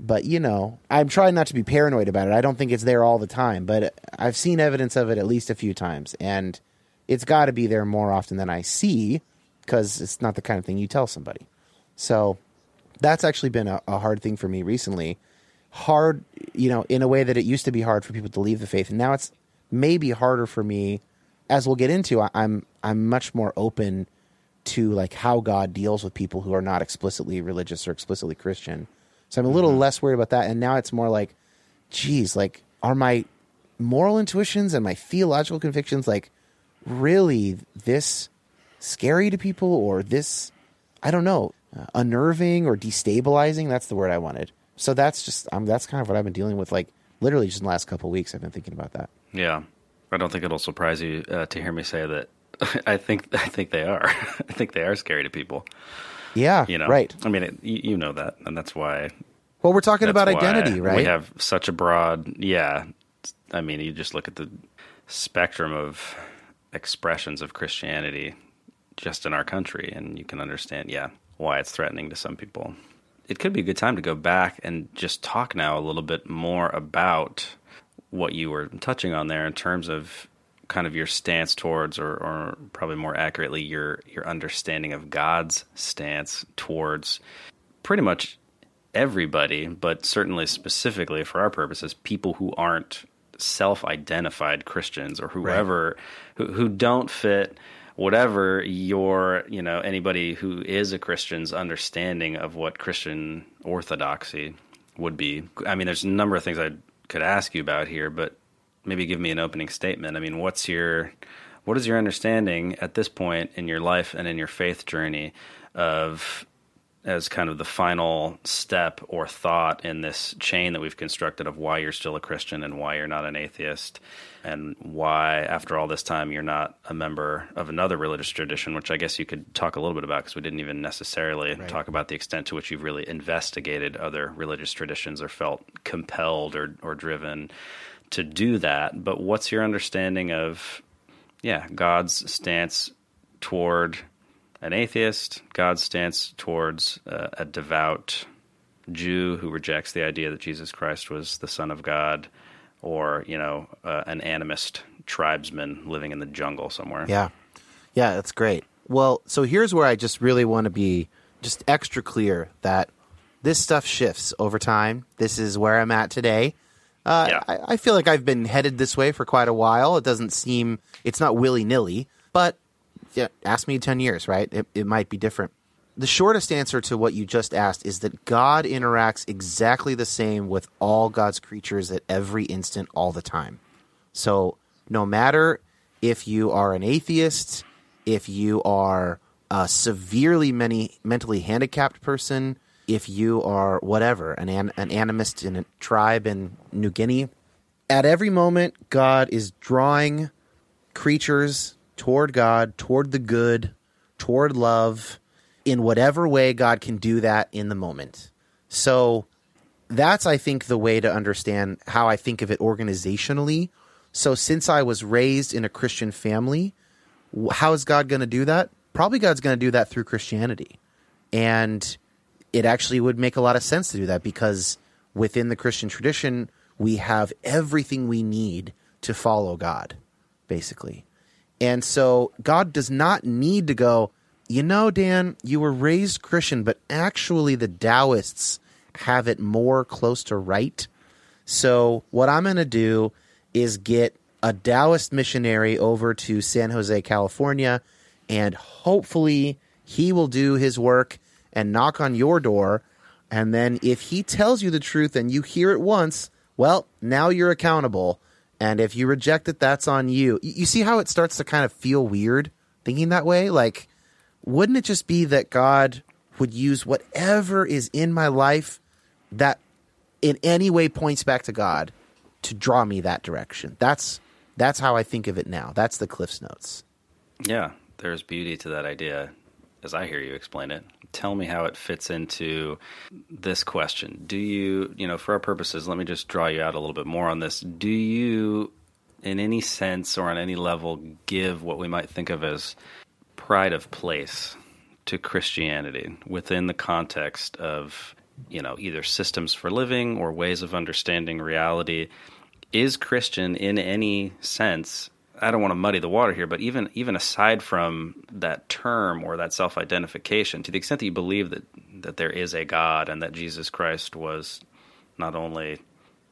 But you know, I'm trying not to be paranoid about it. I don't think it's there all the time, but I've seen evidence of it at least a few times and it's got to be there more often than I see because it's not the kind of thing you tell somebody. So that's actually been a, a hard thing for me recently. Hard, you know, in a way that it used to be hard for people to leave the faith, and now it's maybe harder for me. As we'll get into, I, I'm I'm much more open to like how God deals with people who are not explicitly religious or explicitly Christian. So I'm a little less worried about that. And now it's more like, geez, like are my moral intuitions and my theological convictions like really this scary to people or this I don't know uh, unnerving or destabilizing? That's the word I wanted. So that's just um, that's kind of what I've been dealing with. Like literally just in the last couple of weeks, I've been thinking about that. Yeah, I don't think it'll surprise you uh, to hear me say that. (laughs) I think I think they are. (laughs) I think they are scary to people. Yeah, You know, right. I mean, it, you, you know that, and that's why. Well, we're talking about identity, right? We have such a broad. Yeah, I mean, you just look at the spectrum of expressions of Christianity just in our country, and you can understand, yeah, why it's threatening to some people. It could be a good time to go back and just talk now a little bit more about what you were touching on there in terms of kind of your stance towards, or, or probably more accurately, your your understanding of God's stance towards pretty much everybody, but certainly specifically for our purposes, people who aren't self-identified Christians or whoever who, who don't fit whatever your you know anybody who is a Christian's understanding of what Christian orthodoxy would be. I mean, there's a number of things I could ask you about here, but maybe give me an opening statement. I mean, what's your what is your understanding at this point in your life and in your faith journey of as kind of the final step or thought in this chain that we've constructed of why you're still a Christian and why you're not an atheist, and why, after all this time, you're not a member of another religious tradition, which I guess you could talk a little bit about because we didn't even necessarily right. talk about the extent to which you've really investigated other religious traditions or felt compelled or, or driven to do that. But what's your understanding of, yeah, God's stance toward an atheist, God's stance towards uh, a devout Jew who rejects the idea that Jesus Christ was the Son of God, or you know, uh, an animist tribesman living in the jungle somewhere. Yeah, yeah, that's great. Well, so here's where I just really want to be just extra clear that this stuff shifts over time. This is where I'm at today. Uh, yeah. I, I feel like I've been headed this way for quite a while. It doesn't seem it's not willy nilly, but yeah, ask me 10 years, right? It, it might be different. The shortest answer to what you just asked is that God interacts exactly the same with all God's creatures at every instant, all the time. So, no matter if you are an atheist, if you are a severely many, mentally handicapped person, if you are whatever, an, an animist in a tribe in New Guinea, at every moment, God is drawing creatures toward God, toward the good, toward love, in whatever way God can do that in the moment. So that's, I think, the way to understand how I think of it organizationally. So since I was raised in a Christian family, how is God going to do that? Probably God's going to do that through Christianity. And it actually would make a lot of sense to do that because within the Christian tradition, we have everything we need to follow God, basically. And so God does not need to go, you know, Dan, you were raised Christian, but actually the Taoists have it more close to right. So what I'm going to do is get a Taoist missionary over to San Jose, California, and hopefully he will do his work and knock on your door. And then if he tells you the truth and you hear it once, well, now you're accountable and if you reject it, that's on you. You see how it starts to kind of feel weird thinking that way? Like, wouldn't it just be that God would use whatever is in my life that in any way points back to God to draw me that direction? That's that's how I think of it now. That's the Cliff's Notes. Yeah, there's beauty to that idea as I hear you explain it tell me how it fits into this question. Do you, you know, for our purposes, let me just draw you out a little bit more on this. Do you, in any sense or on any level, give what we might think of as pride of place to Christianity within the context of, you know, either systems for living or ways of understanding reality? Is Christian in any sense I don't want to muddy the water here, but even even aside from that term or that self identification, to the extent that you believe that that there is a God and that Jesus Christ was not only,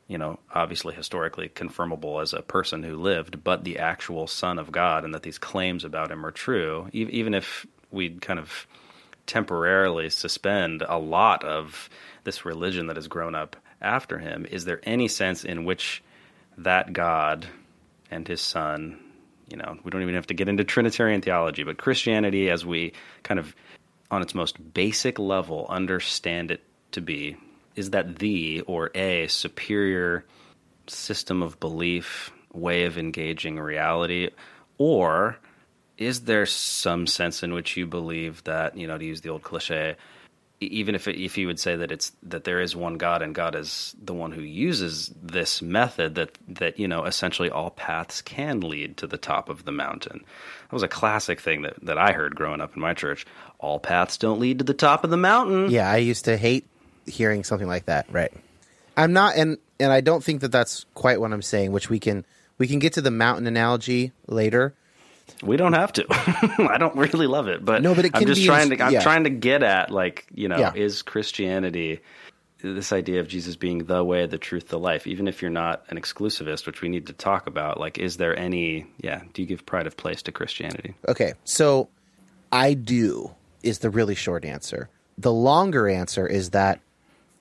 you know, obviously historically confirmable as a person who lived, but the actual Son of God, and that these claims about him are true, even if we'd kind of temporarily suspend a lot of this religion that has grown up after him, is there any sense in which that God and his son. You know, we don't even have to get into Trinitarian theology, but Christianity, as we kind of on its most basic level understand it to be, is that the or a superior system of belief, way of engaging reality, or is there some sense in which you believe that, you know, to use the old cliche, even if it, if you would say that it's that there is one God and God is the one who uses this method that that you know essentially all paths can lead to the top of the mountain. That was a classic thing that that I heard growing up in my church. All paths don't lead to the top of the mountain. Yeah, I used to hate hearing something like that. Right. I'm not and and I don't think that that's quite what I'm saying, which we can we can get to the mountain analogy later we don't have to. (laughs) I don't really love it, but no, but it I'm just trying to. I'm yeah. trying to get at like you know, yeah. is Christianity this idea of Jesus being the way, the truth, the life, even if you're not an exclusivist, which we need to talk about, like, is there any, yeah, do you give pride of place to Christianity? Okay, so I do is the really short answer. The longer answer is that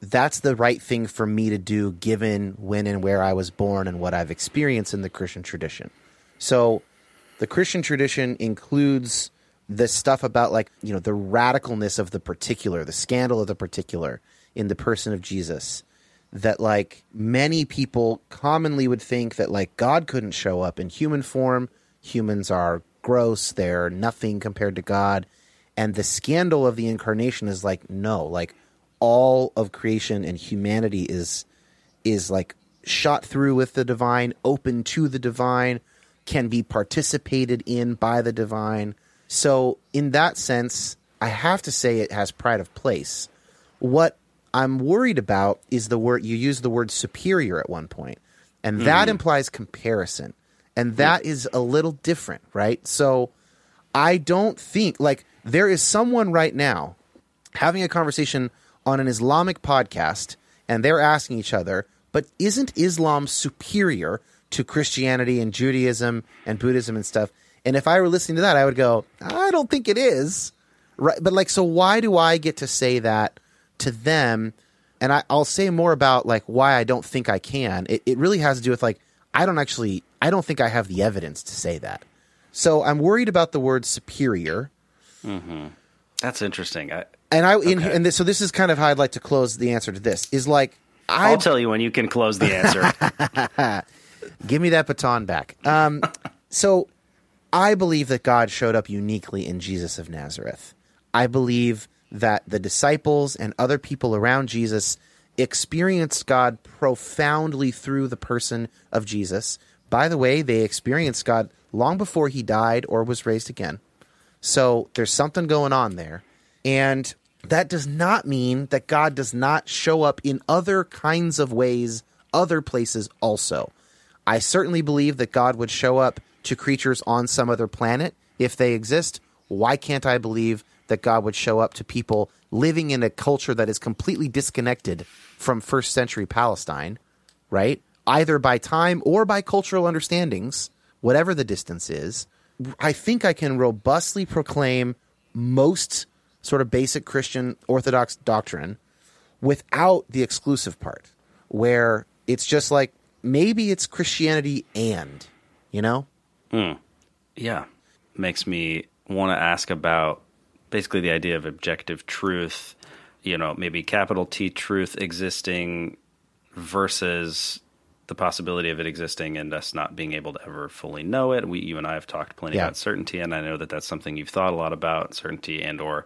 that's the right thing for me to do given when and where I was born and what I've experienced in the Christian tradition. So the Christian tradition includes the stuff about like, you know, the radicalness of the particular, the scandal of the particular in the person of Jesus. That like many people commonly would think that like God couldn't show up in human form. Humans are gross, they're nothing compared to God. And the scandal of the incarnation is like, no, like all of creation and humanity is is like shot through with the divine, open to the divine, can be participated in by the divine. So in that sense, I have to say it has pride of place. What I'm worried about is the word you use the word superior at one point, and hmm. that implies comparison, and that is a little different, right? So I don't think like there is someone right now having a conversation on an Islamic podcast, and they're asking each other, but isn't Islam superior to Christianity and Judaism and Buddhism and stuff? And if I were listening to that, I would go, I don't think it is. Right. But like, so why do I get to say that to them? And I, I'll say more about like why I don't think I can. It, it really has to do with like, I don't actually, I don't think I have the evidence to say that. So I'm worried about the word superior. Mm-hmm. That's interesting. I, And I, in, and this, so this is kind of how I'd like to close the answer to this is like, I I'll tell you when you can close the answer. (laughs) Give me that baton back. Um, (laughs) so I believe that God showed up uniquely in Jesus of Nazareth. I believe that the disciples and other people around Jesus experienced God profoundly through the person of Jesus. By the way, they experienced God long before he died or was raised again. So there's something going on there. And that does not mean that God does not show up in other kinds of ways, other places also. I certainly believe that God would show up to creatures on some other planet if they exist. Why can't I believe that God would show up to people living in a culture that is completely disconnected from first century Palestine, right? Either by time or by cultural understandings, whatever the distance is. I think I can robustly proclaim most sort of basic Christian Orthodox doctrine without the exclusive part, where it's just like maybe it's Christianity and, you know? Hmm. yeah. Makes me want to ask about basically the idea of objective truth, you know, maybe capital T truth existing versus the possibility of it existing and us not being able to ever fully know it. We, you and I have talked plenty Yeah. about certainty, and I know that that's something you've thought a lot about certainty and or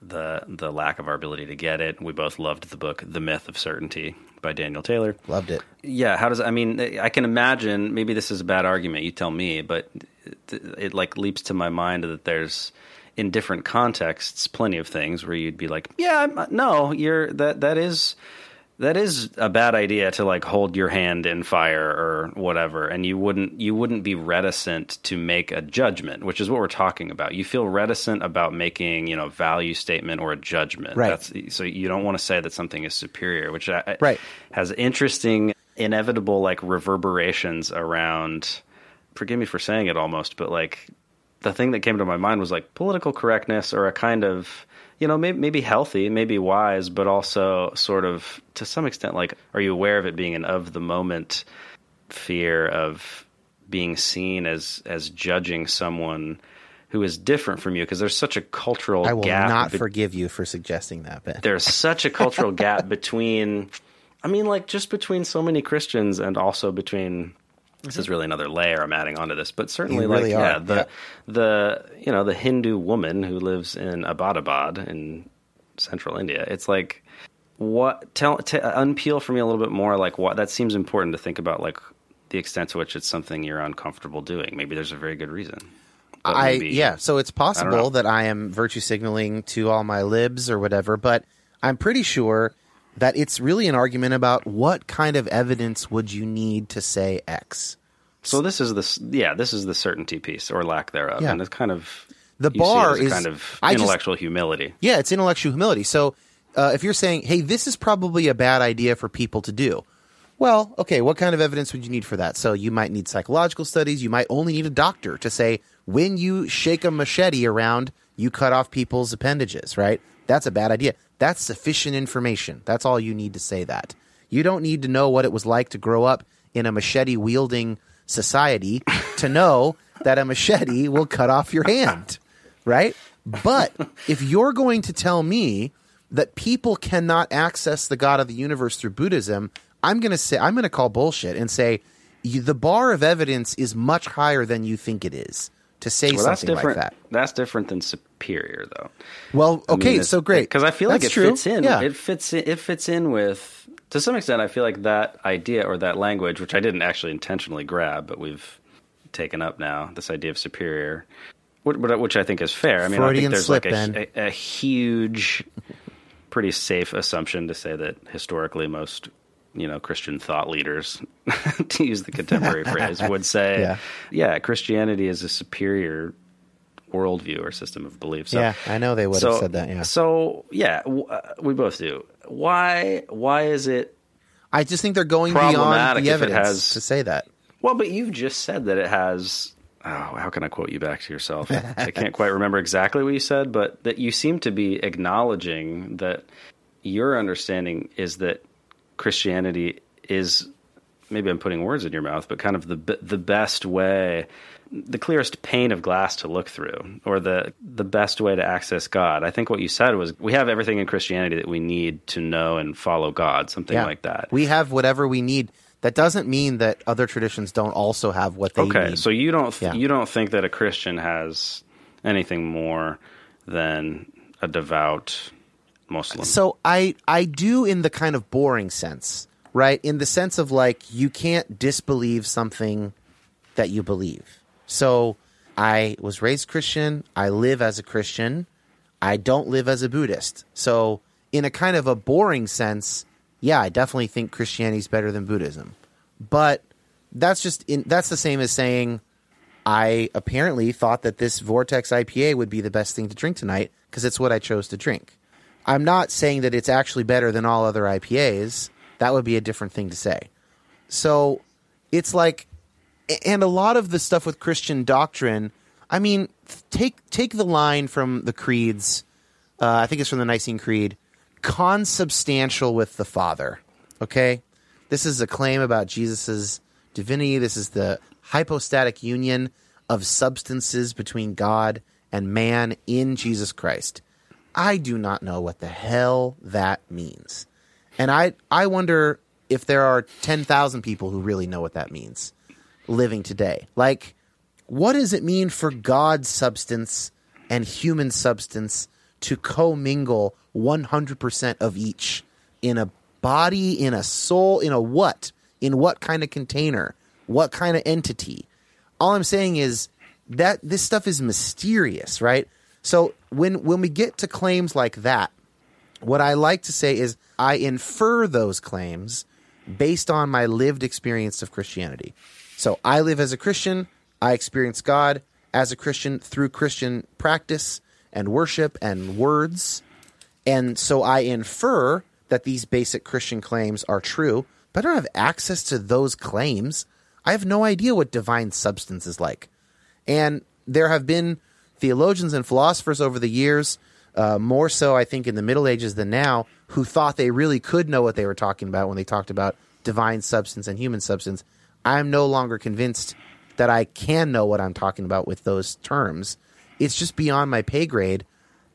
the the lack of our ability to get it. We both loved the book The Myth of Certainty by Daniel Taylor. Loved it. Yeah, how does I mean? I can imagine. Maybe this is a bad argument. You tell me, but it, it like leaps to my mind that there's in different contexts plenty of things where you'd be like, yeah, I'm, no, you're that that is that is a bad idea to like hold your hand in fire or whatever and you wouldn't you wouldn't be reticent to make a judgment which is what we're talking about you feel reticent about making you know a value statement or a judgment Right. That's, so you don't want to say that something is superior which I, Right. has interesting inevitable like reverberations around forgive me for saying it almost but like the thing that came to my mind was like political correctness or a kind of you know maybe, maybe healthy maybe wise but also sort of to some extent like are you aware of it being an of the moment fear of being seen as as judging someone who is different from you because there's such a cultural I will gap not be- forgive you for suggesting that, Ben. there's such a cultural gap (laughs) between I mean like just between so many Christians and also between this mm-hmm. is really another layer I'm adding onto this, but certainly You like really yeah, the yeah. the you know, the Hindu woman who lives in Abbottabad in central India. It's like what tell t- unpeel for me a little bit more like what that seems important to think about like the extent to which it's something you're uncomfortable doing. Maybe there's a very good reason. I maybe- yeah, so it's possible that I am virtue signaling to all my libs or whatever, but I'm pretty sure that it's really an argument about what kind of evidence would you need to say X. So this is the yeah, this is the certainty piece or lack thereof, Yeah. and it's kind of The you see it bar is- kind of I just- intellectual humility. Yeah, it's intellectual humility. So uh, if you're saying, hey, this is probably a bad idea for people to do, well, okay, what kind of evidence would you need for that? So you might need psychological studies. You might only need a doctor to say, when you shake a machete around, you cut off people's appendages, right? That's a bad idea. That's sufficient information. That's all you need to say that. You don't need to know what it was like to grow up in a machete wielding society to know that a machete will cut off your hand, right? But if you're going to tell me that people cannot access the God of the universe through Buddhism, I'm going to say I'm going to call bullshit and say the bar of evidence is much higher than you think it is to say Well, that's something different. like that. That's different than superior, though. Well, I mean, okay, so great because I feel like it true. fits in. Yeah. It fits. In, it fits in with to some extent. I feel like that idea or that language, which I didn't actually intentionally grab, but we've taken up now. This idea of superior, which, I think is fair. I mean, I think there's slip, like a, a, a huge, pretty safe assumption to say that historically most. You know, Christian thought leaders, (laughs) to use the contemporary phrase, would say, (laughs) Yeah. yeah, Christianity is a superior worldview or system of belief. So, yeah, I know they would have said that. Yeah, so yeah, w- uh, we both do. Why? Why is it? I just think they're going beyond Problematic the if it evidence has- to say that. Well, but you've just said that it has. Oh, how can I quote you back to yourself? (laughs) I can't quite remember exactly what you said, but that you seem to be acknowledging that your understanding is that Christianity is maybe I'm putting words in your mouth, but kind of the the best way, the clearest pane of glass to look through, or the the best way to access God. I think what you said was we have everything in Christianity that we need to know and follow God, something Yeah, like that. We have whatever we need. That doesn't mean that other traditions don't also have what they Okay, need. Okay, so you don't th- Yeah. you don't think that a Christian has anything more than a devout Muslim? So I I do in the kind of boring sense, right? In the sense of like you can't disbelieve something that you believe. So I was raised Christian, I live as a Christian, I don't live as a Buddhist. So in a kind of a boring sense, yeah, I definitely think Christianity is better than Buddhism. But that's just in, that's the same as saying I apparently thought that this Vortex IPA would be the best thing to drink tonight because it's what I chose to drink. I'm not saying that it's actually better than all other IPAs. That would be a different thing to say. So it's like, and a lot of the stuff with Christian doctrine. I mean, take take the line from the creeds. Uh, I think it's from the Nicene Creed. Consubstantial with the Father. Okay, this is a claim about Jesus's divinity. This is the hypostatic union of substances between God and man in Jesus Christ. I do not know what the hell that means. And I I wonder if there are 10,000 people who really know what that means living today. Like what does it mean for God's substance and human substance to commingle 100% of each in a body, in a soul, in a what? In what kind of container? What kind of entity? All I'm saying is that this stuff is mysterious, right? So when when we get to claims like that, what I like to say is I infer those claims based on my lived experience of Christianity. So I live as a Christian, I experience God as a Christian through Christian practice and worship and words. And so I infer that these basic Christian claims are true, but I don't have access to those claims. I have no idea what divine substance is like. And there have been theologians and philosophers over the years, uh, more so, I think, in the Middle Ages than now, who thought they really could know what they were talking about when they talked about divine substance and human substance. I'm no longer convinced that I can know what I'm talking about with those terms. It's just beyond my pay grade.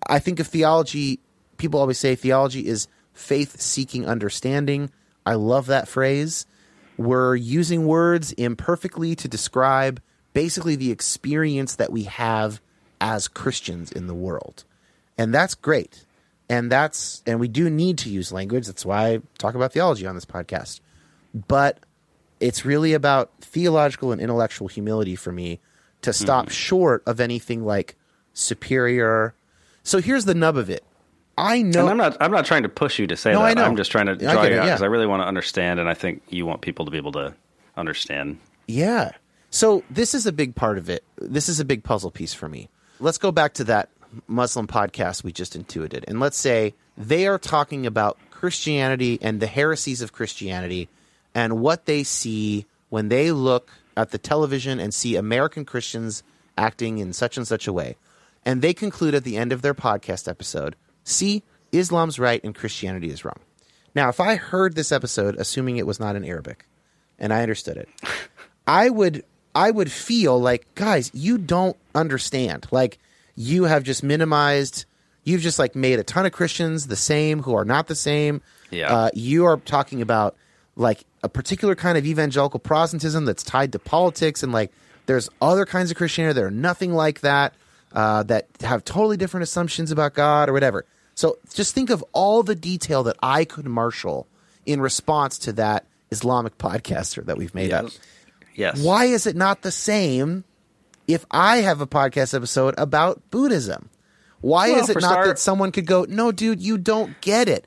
I think of theology, people always say theology is faith seeking understanding. I love that phrase. We're using words imperfectly to describe basically the experience that we have as Christians in the world. And that's great. And that's and we do need to use language. That's why I talk about theology on this podcast. But it's really about theological and intellectual humility for me to stop hmm. short of anything like superior. So here's the nub of it. I know and I'm not. I'm not trying to push you to say No, that. I know. I'm just trying to draw you it, out yeah. because I really want to understand, and I think you want people to be able to understand. Yeah. So this is a big part of it. This is a big puzzle piece for me. Let's go back to that Muslim podcast we just intuited. And let's say they are talking about Christianity and the heresies of Christianity and what they see when they look at the television and see American Christians acting in such and such a way. And they conclude at the end of their podcast episode see, Islam's right and Christianity is wrong. Now, if I heard this episode, assuming it was not in Arabic, and I understood it, (laughs) I would I would feel like, guys, you don't understand. Like you have just minimized. You've just like made a ton of Christians the same who are not the same. Yeah. Uh, you are talking about like a particular kind of evangelical Protestantism that's tied to politics, and like there's other kinds of Christianity that are nothing like that, uh, that have totally different assumptions about God or whatever. So just think of all the detail that I could marshal in response to that Islamic (laughs) podcaster that we've made up. Yes. Why is it not the same if I have a podcast episode about Buddhism? Why Well, is it not start- that someone could go, no, dude, you don't get it?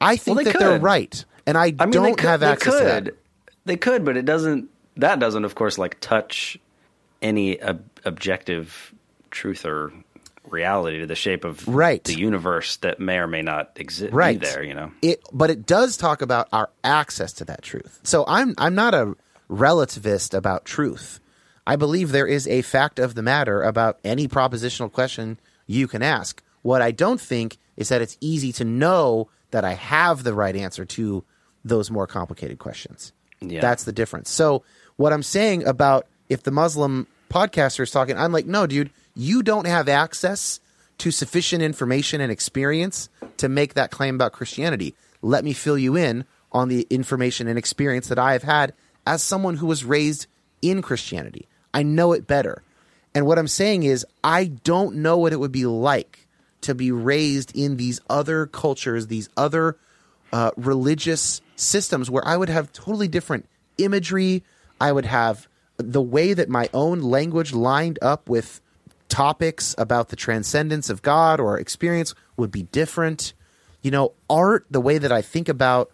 I think Well, they that they're right, and I, I mean, don't could, have they access to could. that. They could, but it doesn't. That doesn't, of course, like touch any ob- objective truth or reality to the shape of Right. the universe that may or may not exist Right. there. You know, It, but it does talk about our access to that truth. So I'm I'm not a relativist about truth. I believe there is a fact of the matter about any propositional question you can ask. What I don't think is that it's easy to know that I have the right answer to those more complicated questions. Yeah. That's the difference. So what I'm saying about if the Muslim podcaster is talking, I'm like, no, dude, you don't have access to sufficient information and experience to make that claim about Christianity. Let me fill you in on the information and experience that I have had as someone who was raised in Christianity. I know it better. And what I'm saying is, I don't know what it would be like to be raised in these other cultures, these other uh, religious systems where I would have totally different imagery. I would have the way that my own language lined up with topics about the transcendence of God or experience would be different. You know, art, the way that I think about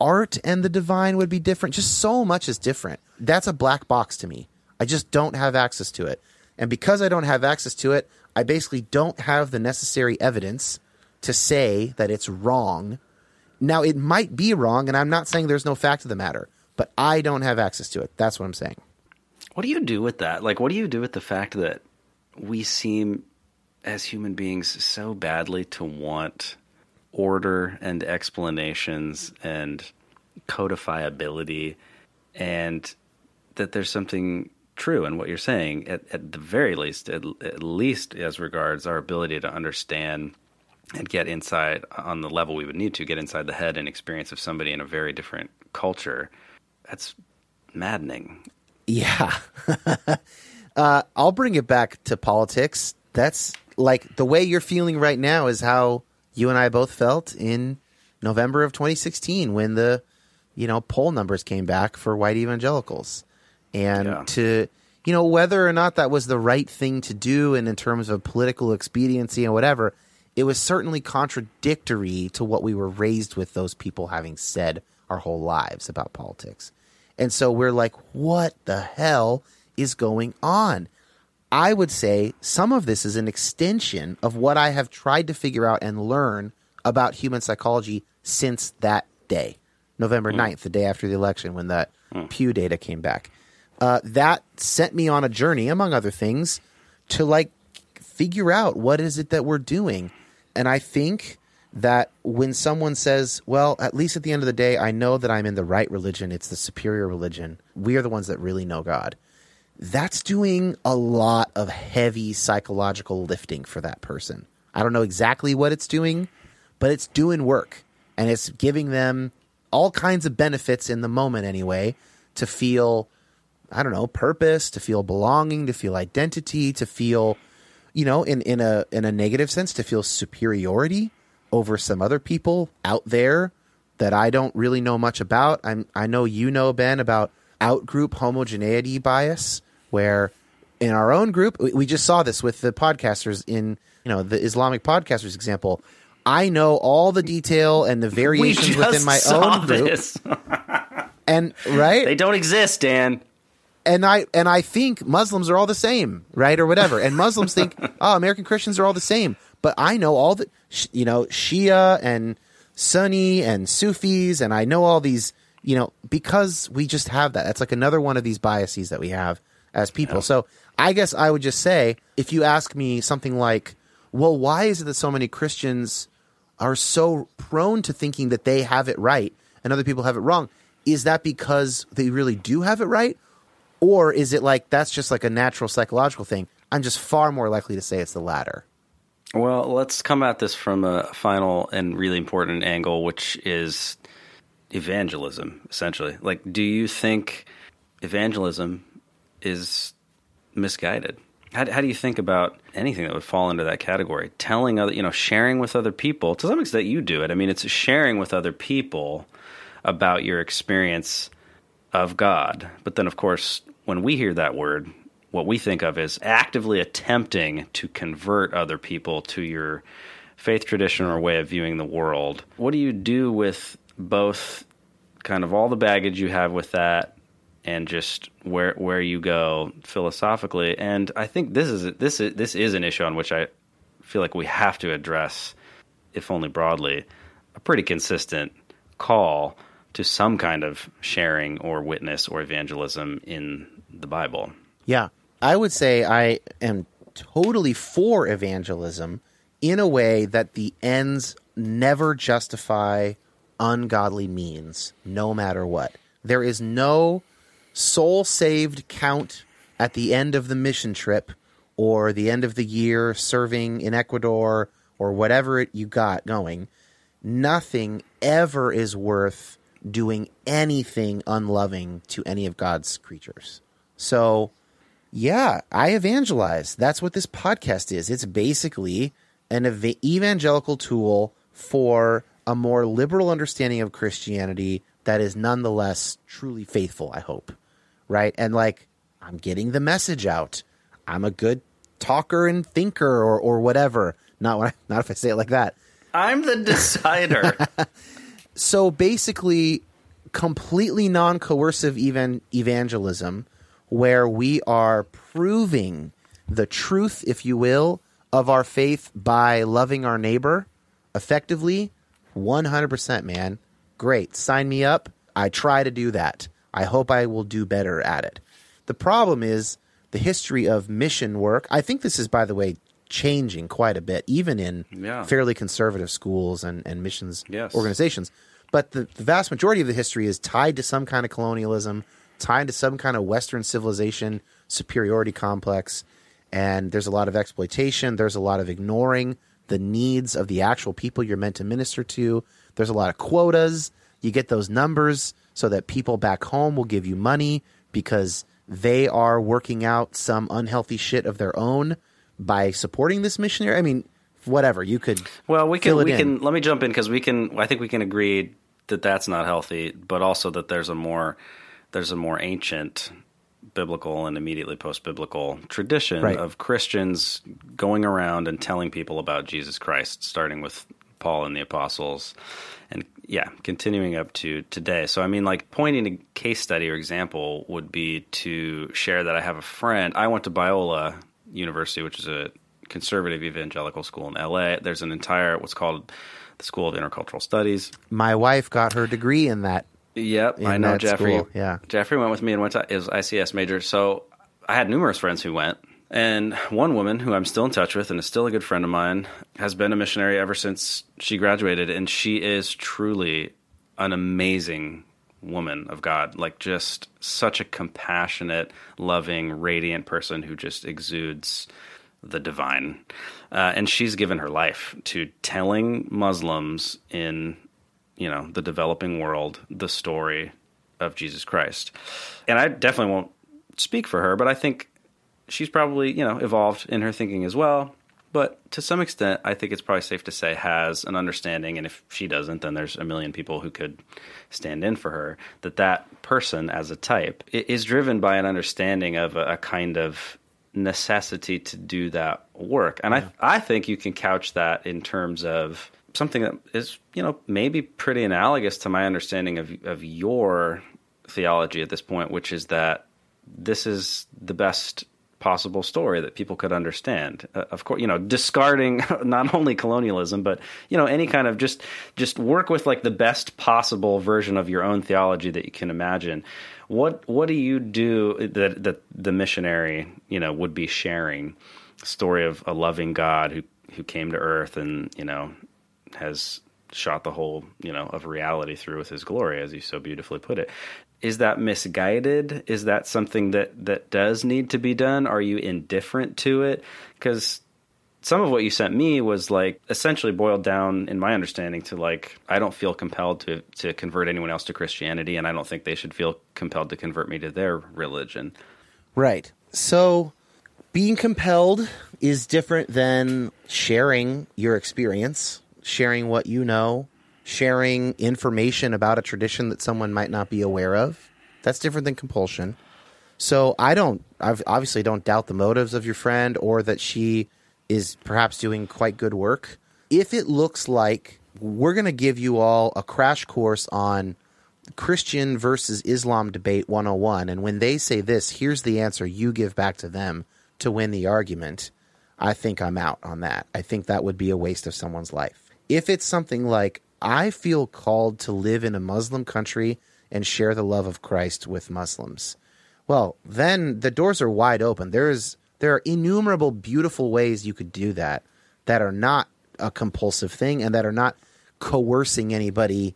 art and the divine would be different. Just so much is different. That's a black box to me. I just don't have access to it. And because I don't have access to it, I basically don't have the necessary evidence to say that it's wrong. Now, it might be wrong, and I'm not saying there's no fact of the matter, but I don't have access to it. That's what I'm saying. what do you do with that? Like, what do you do with the fact that we seem, as human beings, so badly to want order and explanations and codifiability, and that there's something true in what you're saying, at, at the very least, at, at least as regards our ability to understand and get inside on the level we would need to get inside the head and experience of somebody in a very different culture. That's maddening. Yeah. (laughs) uh, I'll bring it back to politics. That's like the way you're feeling right now is how you and I both felt in November of 2016 when the you know poll numbers came back for white evangelicals. And Yeah. to you know whether or not that was the right thing to do and in terms of political expediency and whatever, it was certainly contradictory to what we were raised with those people having said our whole lives about politics. And so we're like, what the hell is going on? I would say some of this is an extension of what I have tried to figure out and learn about human psychology since that day, November 9th, the day after the election, when that Pew data came back. Uh, that sent me on a journey, among other things, to like figure out what is it that we're doing. And I think that when someone says, well, at least at the end of the day, I know that I'm in the right religion, it's the superior religion, we are the ones that really know God. That's doing a lot of heavy psychological lifting for that person. I don't know exactly what it's doing, but it's doing work and it's giving them all kinds of benefits in the moment anyway to feel I don't know, purpose, to feel belonging, to feel identity, to feel, you know, in, in a in a negative sense, to feel superiority over some other people out there that I don't really know much about. I'm I know you know, Ben, about outgroup homogeneity bias, where in our own group, we, we just saw this with the podcasters in, you know, the Islamic podcasters example. I know all the detail and the variations within my own group. this. (laughs) And right? They don't exist, Dan. and I and I think Muslims are all the same, right, or whatever. And Muslims think, (laughs) oh, American Christians are all the same. But I know all the, you know, Shia and Sunni and Sufis, and I know all these, you know, because we just have that. That's like another one of these biases that we have as people. So I guess I would just say, if you ask me something like, well, why is it that so many Christians are so prone to thinking that they have it right and other people have it wrong? Is that because they really do have it right? Or is it like that's just like a natural psychological thing? I'm just far more likely to say it's the latter. Well, let's come at this from a final and really important angle, which is evangelism, essentially. Like, do you think evangelism is misguided? How, how do you think about anything that would fall into that category? Telling other, you know, sharing with other people. To some extent, you do it. I mean, it's sharing with other people about your experience of God. But then, of course, when we hear that word, what we think of is actively attempting to convert other people to your faith tradition or way of viewing the world. What do you do with both kind of all the baggage you have with that and just where where you go philosophically? And I think this is this is this is an issue on which I feel like we have to address if only broadly a pretty consistent call to some kind of sharing or witness or evangelism in the Bible. Yeah. I would say I am totally for evangelism in a way that the ends never justify ungodly means, no matter what. There is no soul saved count at the end of the mission trip or the end of the year serving in Ecuador or whatever it you got going. Nothing ever is worth doing anything unloving to any of God's creatures. So, yeah, I evangelize. That's what this podcast is. It's basically an ev- evangelical tool for a more liberal understanding of Christianity that is nonetheless truly faithful, I hope. Right? And like, I'm getting the message out. I'm a good talker and thinker or, or whatever. Not when I, (laughs) not if I say it like that. I'm the decider. (laughs) so basically, completely non coercive evan- evangelism where we are proving the truth, if you will, of our faith by loving our neighbor effectively. 100%, man. Great. Sign me up. I try to do that. I hope I will do better at it. The problem is the history of mission work. I think this is, by the way, changing quite a bit, even in Yeah. fairly conservative schools and, and missions Yes. organizations. But the, the vast majority of the history is tied to some kind of colonialism, tied to some kind of Western civilization superiority complex. And there's a lot of exploitation. There's a lot of ignoring the needs of the actual people you're meant to minister to. There's a lot of quotas. You get those numbers so that people back home will give you money because they are working out some unhealthy shit of their own by supporting this missionary. I mean, whatever. You could Well, we can Fill it we in. can let me jump in because we can. I think we can agree that that's not healthy, but also that there's a more there's a more ancient biblical and immediately post biblical tradition Right. of Christians going around and telling people about Jesus Christ, starting with Paul and the apostles, yeah, continuing up to today. So I mean, like pointing a case study or example would be to share that I have a friend. I went to Biola University, which is a conservative evangelical school in LA. There's an entire what's called the School of Intercultural Studies. my wife got her degree in that. Yep, In I know Jeffrey. school, yeah. Jeffrey went with me and went to is ICS major. So I had numerous friends who went, and one woman who I'm still in touch with and is still a good friend of mine has been a missionary ever since she graduated, and she is truly an amazing woman of God. Like just such a compassionate, loving, radiant person who just exudes the divine. Uh, and she's given her life to telling Muslims in you know the developing world the story of Jesus Christ. And I definitely won't speak for her, but I think she's probably you know evolved in her thinking as well. But to some extent, I think it's probably safe to say has an understanding, and if she doesn't, then there's a million people who could stand in for her. That that person, as a type, is driven by an understanding of a, a kind of necessity to do that work. And I I think you can couch that in terms of something that is, you know, maybe pretty analogous to my understanding of of your theology at this point, which is that this is the best possible story that people could understand. Uh, of course, you know, discarding (laughs) not only colonialism, but you know, any kind of just just work with like the best possible version of your own theology that you can imagine. What what do you do that that the missionary you know would be sharing? Story of a loving God who who came to Earth and you know has shot the whole you know of reality through with his glory, as you so beautifully put it is that misguided? Is that something that that does need to be done? Are you indifferent to it? Because some of what you sent me was like essentially boiled down in my understanding to like I don't feel compelled to to convert anyone else to Christianity and I don't think they should feel compelled to convert me to their religion. Right. So being compelled is different than sharing your experience, sharing what you know, sharing information about a tradition that someone might not be aware of. That's different than compulsion. So I don't, I obviously don't doubt the motives of your friend or that she is perhaps doing quite good work. If it looks like we're going to give you all a crash course on Christian versus Islam debate 101, and when they say this, here's the answer you give back to them to win the argument, I think I'm out on that. I think that would be a waste of someone's life. If it's something like, I feel called to live in a Muslim country and share the love of Christ with Muslims. Well, then the doors are wide open. There's there are innumerable beautiful ways you could do that that are not a compulsive thing and that are not coercing anybody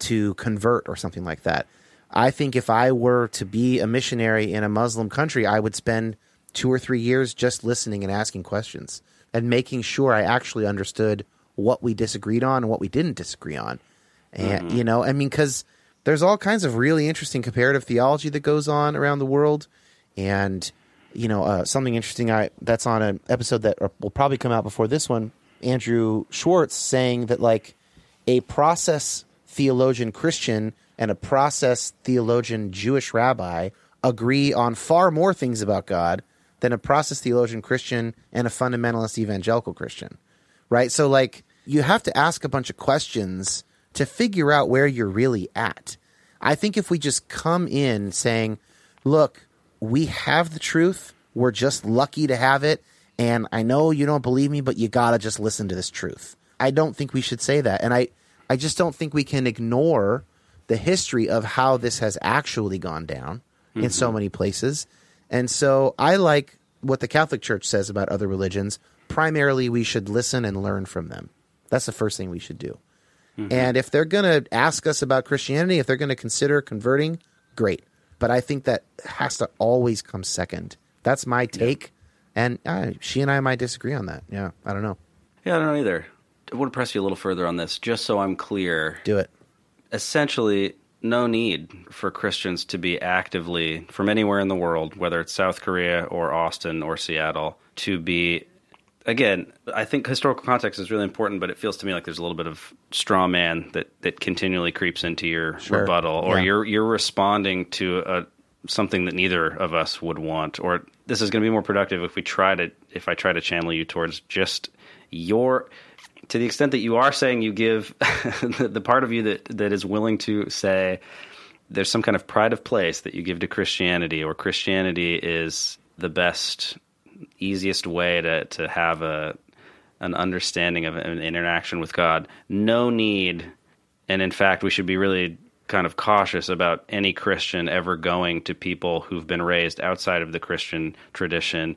to convert or something like that. I think if I were to be a missionary in a Muslim country, I would spend two or three years just listening and asking questions and making sure I actually understood what we disagreed on and what we didn't disagree on. And, mm-hmm. you know, I mean, because there's all kinds of really interesting comparative theology that goes on around the world. And, you know, uh, something interesting I that's on an episode that will probably come out before this one. Andrew Schwartz saying that, like, a process theologian Christian and a process theologian Jewish rabbi agree on far more things about God than a process theologian Christian and a fundamentalist evangelical Christian right? So like you have to ask a bunch of questions to figure out where you're really at. I think if we just come in saying, "Look, we have the truth. We're just lucky to have it, and I know you don't believe me, but you got to just listen to this truth." I don't think we should say that. And I I just don't think we can ignore the history of how this has actually gone down mm-hmm. in so mm-hmm. many places. And so I like what the Catholic Church says about other religions primarily we should listen and learn from them. That's the first thing we should do. Mm-hmm. And if they're going to ask us about Christianity, if they're going to consider converting, great. But I think that has to always come second. That's my take. Yeah. And uh, she and I might disagree on that. Yeah, I don't know. Yeah, I don't know either. I want to press you a little further on this, just so I'm clear. Do it. Essentially, no need for Christians to be actively, from anywhere in the world, whether it's South Korea or Austin or Seattle, to be again, I think historical context is really important, but it feels to me like there's a little bit of straw man that, that continually creeps into your sure. rebuttal, or yeah. you're you're responding to a something that neither of us would want, or this is going to be more productive if we try to if I try to channel you towards just your to the extent that you are saying you give (laughs) the, the part of you that that is willing to say there's some kind of pride of place that you give to Christianity, or Christianity is the best easiest way to to have a an understanding of an interaction with God. No need, and in fact, we should be really kind of cautious about any Christian ever going to people who've been raised outside of the Christian tradition.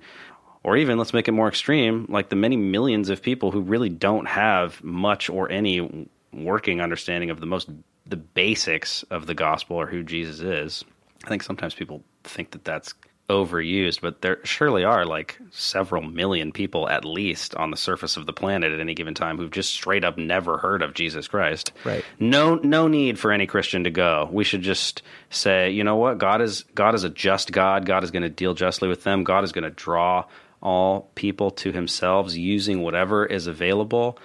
Or even, let's make it more extreme, like the many millions of people who really don't have much or any working understanding of the most the basics of the gospel or who Jesus is. I think sometimes people think that that's overused, but there surely are like several million people at least on the surface of the planet at any given time who've just straight up never heard of Jesus Christ. Right. No no need for any Christian to go. We should just say, you know what? God is God is a just God. God is going to deal justly with them. God is going to draw all people to himself using whatever is available.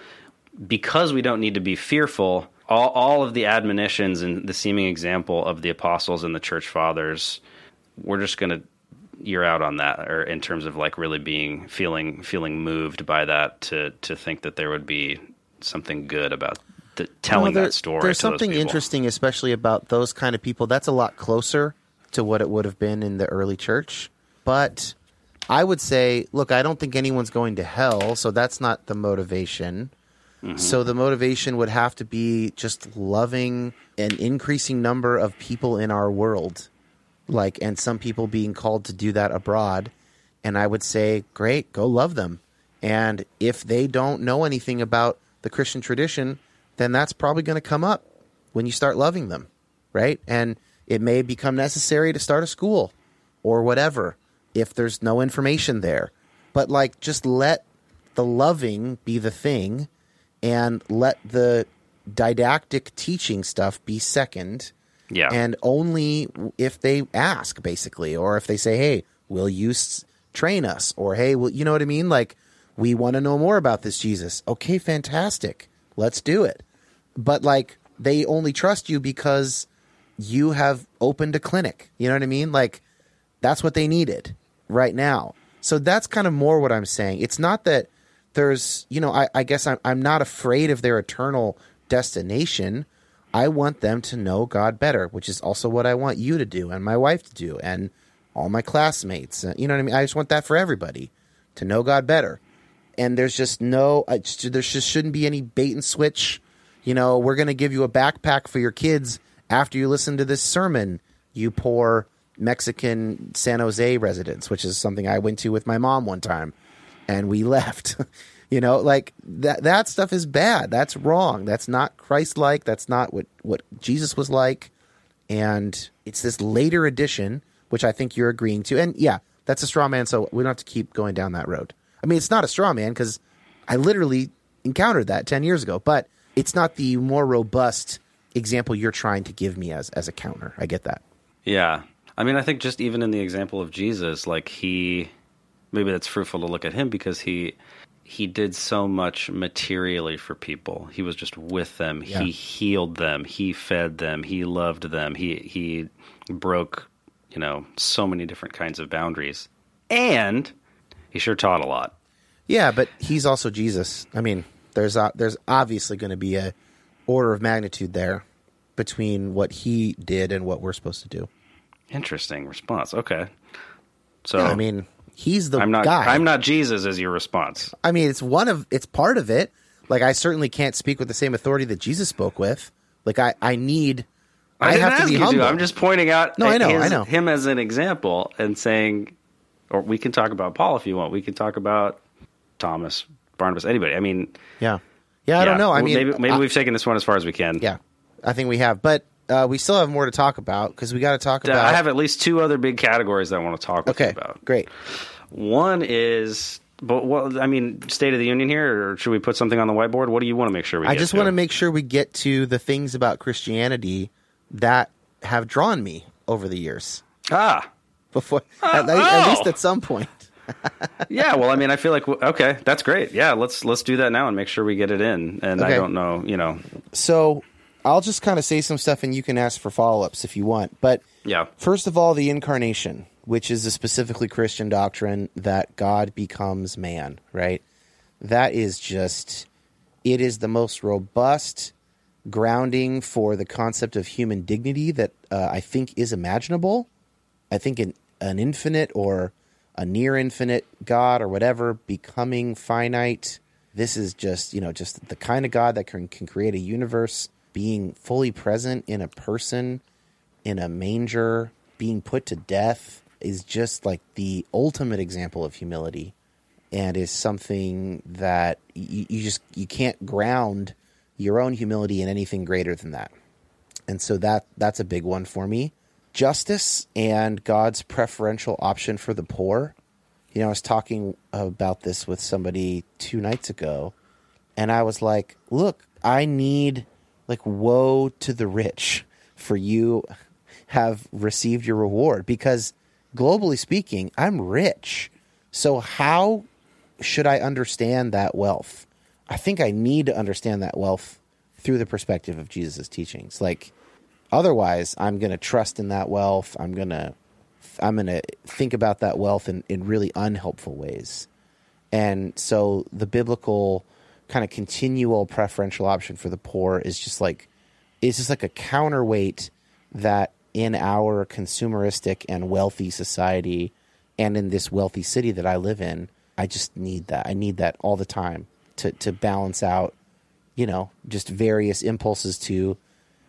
Because we don't need to be fearful, all, all of the admonitions and the seeming example of the apostles and the church fathers, we're just going to you're out on that, or in terms of like really being feeling feeling moved by that to to think that there would be something good about the, telling there, that story. There's something interesting, especially about those kind of people. That's a lot closer to what it would have been in the early church, but I would say, look, I don't think anyone's going to hell, so that's not the motivation. Mm-hmm. So the motivation would have to be just loving an increasing number of people in our world, like, and some people being called to do that abroad. And I would say, great, go love them. And if they don't know anything about the Christian tradition, then that's probably going to come up when you start loving them, right? And it may become necessary to start a school or whatever if there's no information there. But like, just let the loving be the thing and let the didactic teaching stuff be second. Yeah. And only if they ask, basically, or if they say, hey, will you s- train us? Or, hey, well, you know what I mean? Like, we want to know more about this Jesus. Okay, fantastic. Let's do it. But, like, they only trust you because you have opened a clinic. You know what I mean? Like, that's what they needed right now. So that's kind of more what I'm saying. It's not that there's, you know, I, I guess I'm, I'm not afraid of their eternal destination. I want them to know God better, which is also what I want you to do and my wife to do and all my classmates. Uh, You know what I mean? I just want that for everybody to know God better. And there's just no, there just shouldn't be any bait and switch. You know, we're going to give you a backpack for your kids after you listen to this sermon, you poor Mexican San Jose residents, which is something I went to with my mom one time, and we (laughs) left. You know, like that that stuff is bad. That's wrong. That's not Christ like. That's not what what Jesus was like. And it's this later edition, which I think you're agreeing to. And yeah, that's a straw man. So we don't have to keep going down that road. I mean, it's not a straw man because I literally encountered that 10 years ago, but it's not the more robust example you're trying to give me as, as a counter. I get that. Yeah. I mean, I think just even in the example of Jesus, like he, maybe that's fruitful to look at him because he, he did so much materially for people. He was just with them. Yeah. He healed them. He fed them. He loved them. He, he broke, you know, so many different kinds of boundaries. And he sure taught a lot. Yeah, but he's also Jesus. I mean, there's uh, there's obviously going to be a order of magnitude there between what he did and what we're supposed to do. Interesting response. Okay. So I mean, he's the I'm not guy. I'm not Jesus is your response. I mean, it's one of it's part of it. Like I certainly can't speak with the same authority that Jesus spoke with. Like I I need I, didn't have to ask be you humble. I'm just pointing out No, I know, his- I know. him as an example and saying or we can talk about Paul if you want. We can talk about Thomas, Barnabas, anybody. I mean, yeah. Yeah, I don't know. I well, mean, maybe maybe I- we've taken this one as far as we can. yeah. I think we have, but uh, we still have more to talk about because we got to talk about. I have at least two other big categories that I want to talk with you okay, about. great. One is, but what I mean, State of the Union here, or should we put something on the whiteboard? What do you want to make sure we? I get just want to make sure we get to the things about Christianity that have drawn me over the years. ah. Before, at, le- at oh! least at some point. (laughs) Yeah, well, I mean, I feel like okay, that's great. Yeah, let's let's do that now and make sure we get it in. And I don't know, you know, So I'll just kind of say some stuff, and you can ask for follow ups if you want. But yeah, First of all, the incarnation, which is a specifically Christian doctrine that God becomes man, right? That is just, it is the most robust grounding for the concept of human dignity that uh, I think is imaginable. I think an, an infinite or a near infinite God or whatever becoming finite. This is just, you know, just the kind of God that can, can create a universe being fully present in a person in a manger, being put to death is just like the ultimate example of humility and is something that you, you just you can't ground your own humility in anything greater than that. And so that that's a big one for me. Justice and God's preferential option for the poor. You know, I was talking about this with somebody two nights ago, and I was like, look, I need like woe to the rich for you have received your reward because globally speaking, I'm rich. So how should I understand that wealth? I think I need to understand that wealth through the perspective of Jesus' teachings. Like otherwise, I'm going to trust in that wealth. I'm going to I'm going to think about that wealth in, in really unhelpful ways. And so the biblical kind of continual preferential option for the poor is just like is just like a counterweight that in our consumeristic and wealthy society and in this wealthy city that I live in, I just need that. I need that all the time to to balance out, you know, just various impulses to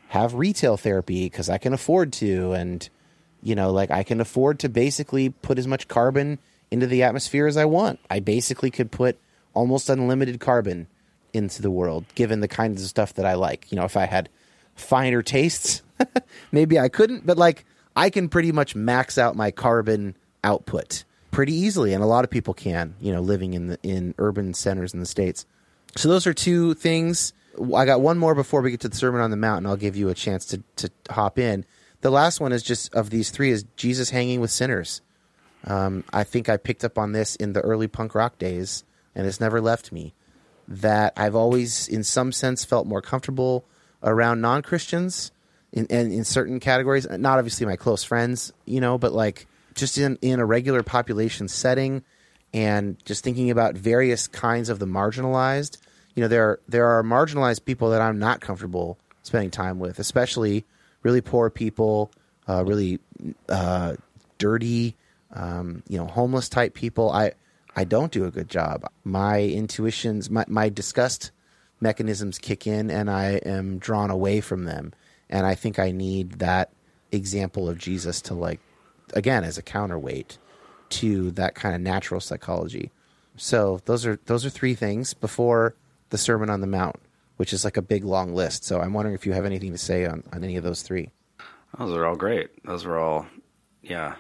have retail therapy because I can afford to, and you know, like I can afford to basically put as much carbon into the atmosphere as I want. I basically could put almost unlimited carbon into the world, given the kinds of stuff that I like. You know, if I had finer tastes, (laughs) maybe I couldn't, but like I can pretty much max out my carbon output pretty easily, and a lot of people can. You know, living in the in urban centers in the states. So those are two things. I got one more before we get to the Sermon on the Mount, and I'll give you a chance to to hop in. The last one is just of these three is Jesus hanging with sinners. Um, I think I picked up on this in the early punk rock days, and it's never left me. That I've always, in some sense, felt more comfortable around non Christians in, in, in certain categories. Not obviously my close friends, you know, but like just in, in a regular population setting and just thinking about various kinds of the marginalized. You know, there there are marginalized people that I'm not comfortable spending time with, especially really poor people, uh, really uh, dirty, um, you know, homeless type people. I I don't do a good job. My intuitions, my my disgust mechanisms kick in, and I am drawn away from them. And I think I need that example of Jesus to like, again, as a counterweight to that kind of natural psychology. So those are those are three things before the Sermon on the Mount, which is like a big long list. So I'm wondering if you have anything to say on, on any of those three. Those are all great. Those are all, yeah,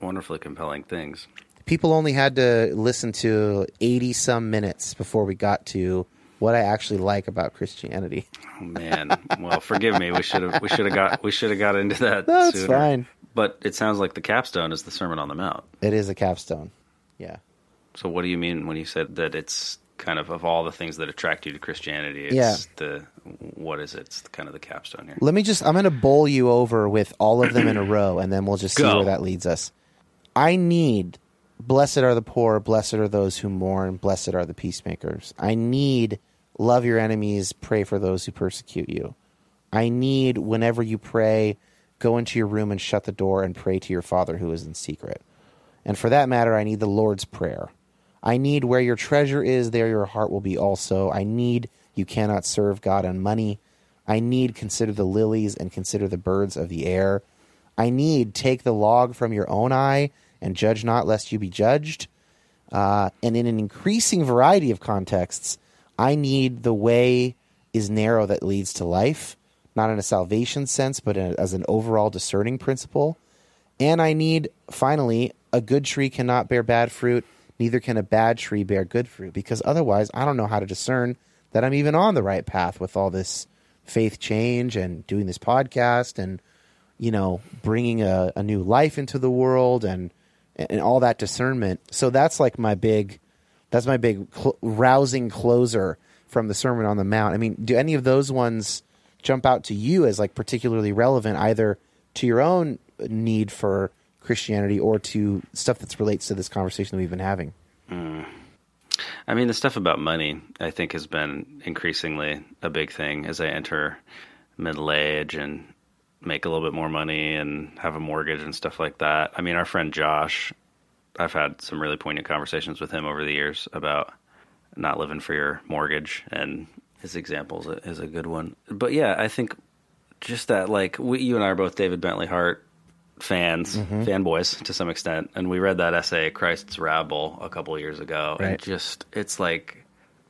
wonderfully compelling things. People only had to listen to 80 some minutes before we got to what I actually like about Christianity. Oh man, well, forgive me. We should have we should have got we should have got into that. That's sooner. fine. But it sounds like the capstone is the Sermon on the Mount. It is a capstone. Yeah. So what do you mean when you said that it's kind of of all the things that attract you to Christianity? It's Yeah. the what is it? It's kind of the capstone here. Let me just, I'm going to bowl you over with all of them in a row, and then we'll just see Go. where that leads us. I need, blessed are the poor, blessed are those who mourn, blessed are the peacemakers. I need, love your enemies, pray for those who persecute you. I need, whenever you pray, go into your room and shut the door and pray to your Father who is in secret. And for that matter, I need the Lord's Prayer. I need where your treasure is, there your heart will be also. I need you cannot serve God on money. I need consider the lilies and consider the birds of the air. I need take the log from your own eye and judge not lest you be judged. Uh, and in an increasing variety of contexts, I need the way is narrow that leads to life, not in a salvation sense, but in, as an overall discerning principle. And I need, finally, a good tree cannot bear bad fruit, neither can a bad tree bear good fruit, because otherwise I don't know how to discern that I'm even on the right path with all this faith change and doing this podcast and, you know, bringing a, a new life into the world and, and all that discernment. So that's like my big, that's my big cl- rousing closer from the Sermon on the Mount. I mean, do any of those ones jump out to you as like particularly relevant, either to your own need for Christianity or to stuff that relates to this conversation that we've been having? Hmm. I mean, the stuff about money, I think, has been increasingly a big thing as I enter middle age and make a little bit more money and have a mortgage and stuff like that. I mean, our friend Josh, I've had some really poignant conversations with him over the years about not living for your mortgage, and his example is a, is a good one. But yeah, I think just that, like, we, you and I are both David Bentley Hart fans, mm-hmm. fanboys to some extent, and we read that essay, Christ's Rabble, a couple of years ago, Right. and just it's like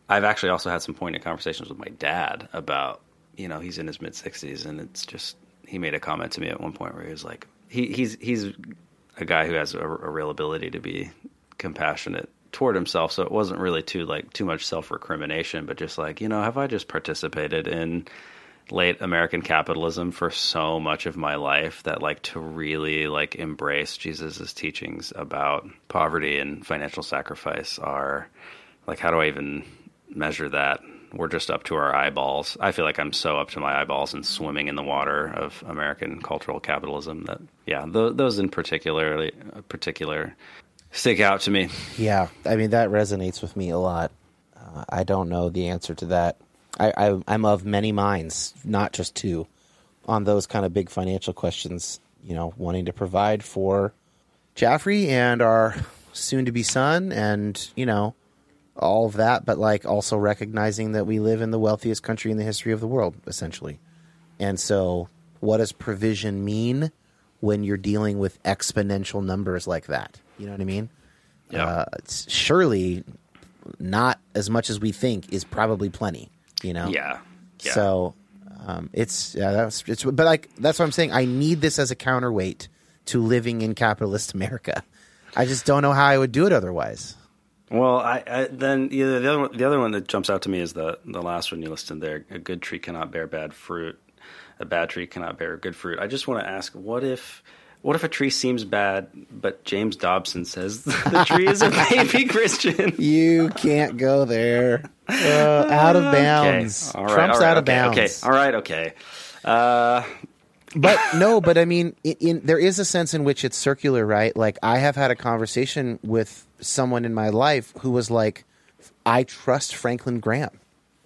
I've actually also had some poignant conversations with my dad about you know he's in his mid sixties, and it's just he made a comment to me at one point where he was like he, he's he's a guy who has a, a real ability to be compassionate toward himself so it wasn't really too like too much self recrimination but just like you know have i just participated in late American capitalism for so much of my life that like to really like embrace Jesus's teachings about poverty and financial sacrifice are like how do I even measure that? We're just up to our eyeballs. I feel like I'm so up to my eyeballs and swimming in the water of American cultural capitalism that yeah, th- those in particularly particular stick out to me. Yeah, I mean that resonates with me a lot. Uh, I don't know the answer to that. I, I I'm of many minds, not just two, on those kind of big financial questions. You know, wanting to provide for Jaffrey and our soon to be son and, you know, all of that, but like also recognizing that we live in the wealthiest country in the history of the world, essentially. And so, what does provision mean when you're dealing with exponential numbers like that? You know what I mean? Yeah. Uh, it's surely not as much as we think is probably plenty. You know? Yeah. yeah. So um, it's yeah, that's it's but like that's what I'm saying. I need this as a counterweight to living in capitalist America. I just don't know how I would do it otherwise. Well, I, I then yeah, the other one, the other one that jumps out to me is the the last one you listed there. A good tree cannot bear bad fruit. A bad tree cannot bear good fruit. I just want to ask, what if what if a tree seems bad, but James Dobson says (laughs) the tree is a (laughs) baby Christian? You can't go there. Uh, out of bounds. Okay. All right, Trump's all right, out of bounds. Okay, all right, okay. Uh, but no, but I mean, in, in there is a sense in which it's circular, right? Like I have had a conversation with someone in my life who was like, "I trust Franklin Graham.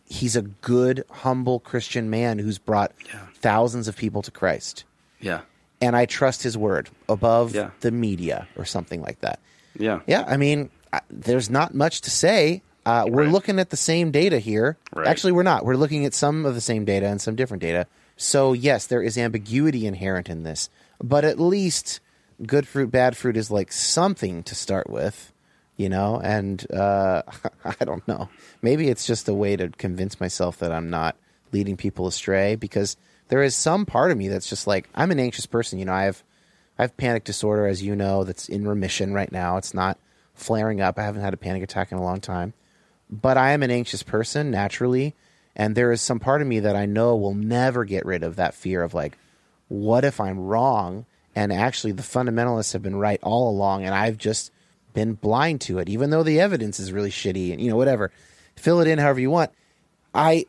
He's a good, humble Christian man who's brought Yeah. thousands of people to Christ, yeah, and I trust his word above Yeah. the media or something like that." yeah, Yeah, I mean, I- there's not much to say. Uh, we're Right. looking at the same data here. Right. Actually, we're not. We're looking at some of the same data and some different data. So, yes, there is ambiguity inherent in this. But at least good fruit, bad fruit is like something to start with, you know? And uh, (laughs) I don't know. Maybe it's just a way to convince myself that I'm not leading people astray because there is some part of me that's just like, I'm an anxious person. You know, I have. I have panic disorder, as you know, that's in remission right now. It's not flaring up. I haven't had a panic attack in a long time. But I am an anxious person naturally. And there is some part of me that I know will never get rid of that fear of like, what if I'm wrong? And actually, the fundamentalists have been right all along, and I've just been blind to it, even though the evidence is really shitty and, you know, whatever. Fill it in however you want. I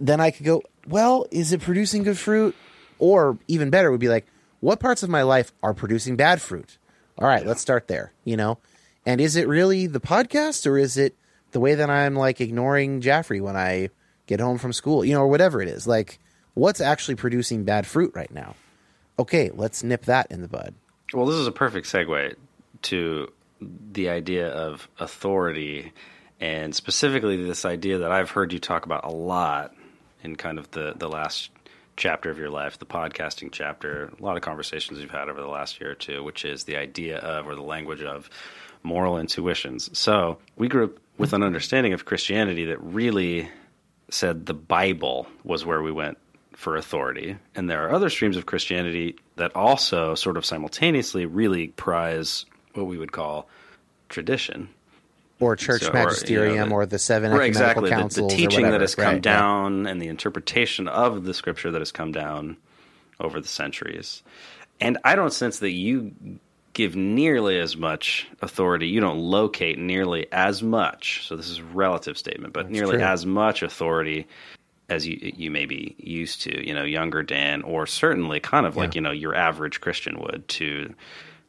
then I could go, well, is it producing good fruit? Or even better would be like, what parts of my life are producing bad fruit? All right, let's start there, you know? And is it really the podcast or is it the way that I'm like ignoring Jaffrey when I get home from school, you know, or whatever it is? Like, what's actually producing bad fruit right now? Okay, let's nip that in the bud. Well, this is a perfect segue to the idea of authority, and specifically this idea that I've heard you talk about a lot in kind of the, the last chapter of your life, the podcasting chapter, a lot of conversations you've had over the last year or two, which is the idea of, or the language of, moral intuitions. So we grew up with an understanding of Christianity that really said the Bible was where we went for authority. And there are other streams of Christianity that also sort of simultaneously really prize what we would call tradition. Or church So, or, you know, magisterium the- or the seven Right, ecumenical exactly. The, the teaching that has come Right, yeah. down and the interpretation of the scripture that has come down over the centuries. And I don't sense that you give nearly as much authority. You don't locate nearly as much. So this is a relative statement, but nearly true. as much authority as you you may be used to, you know, younger Dan, or certainly kind of like you know your average Christian would to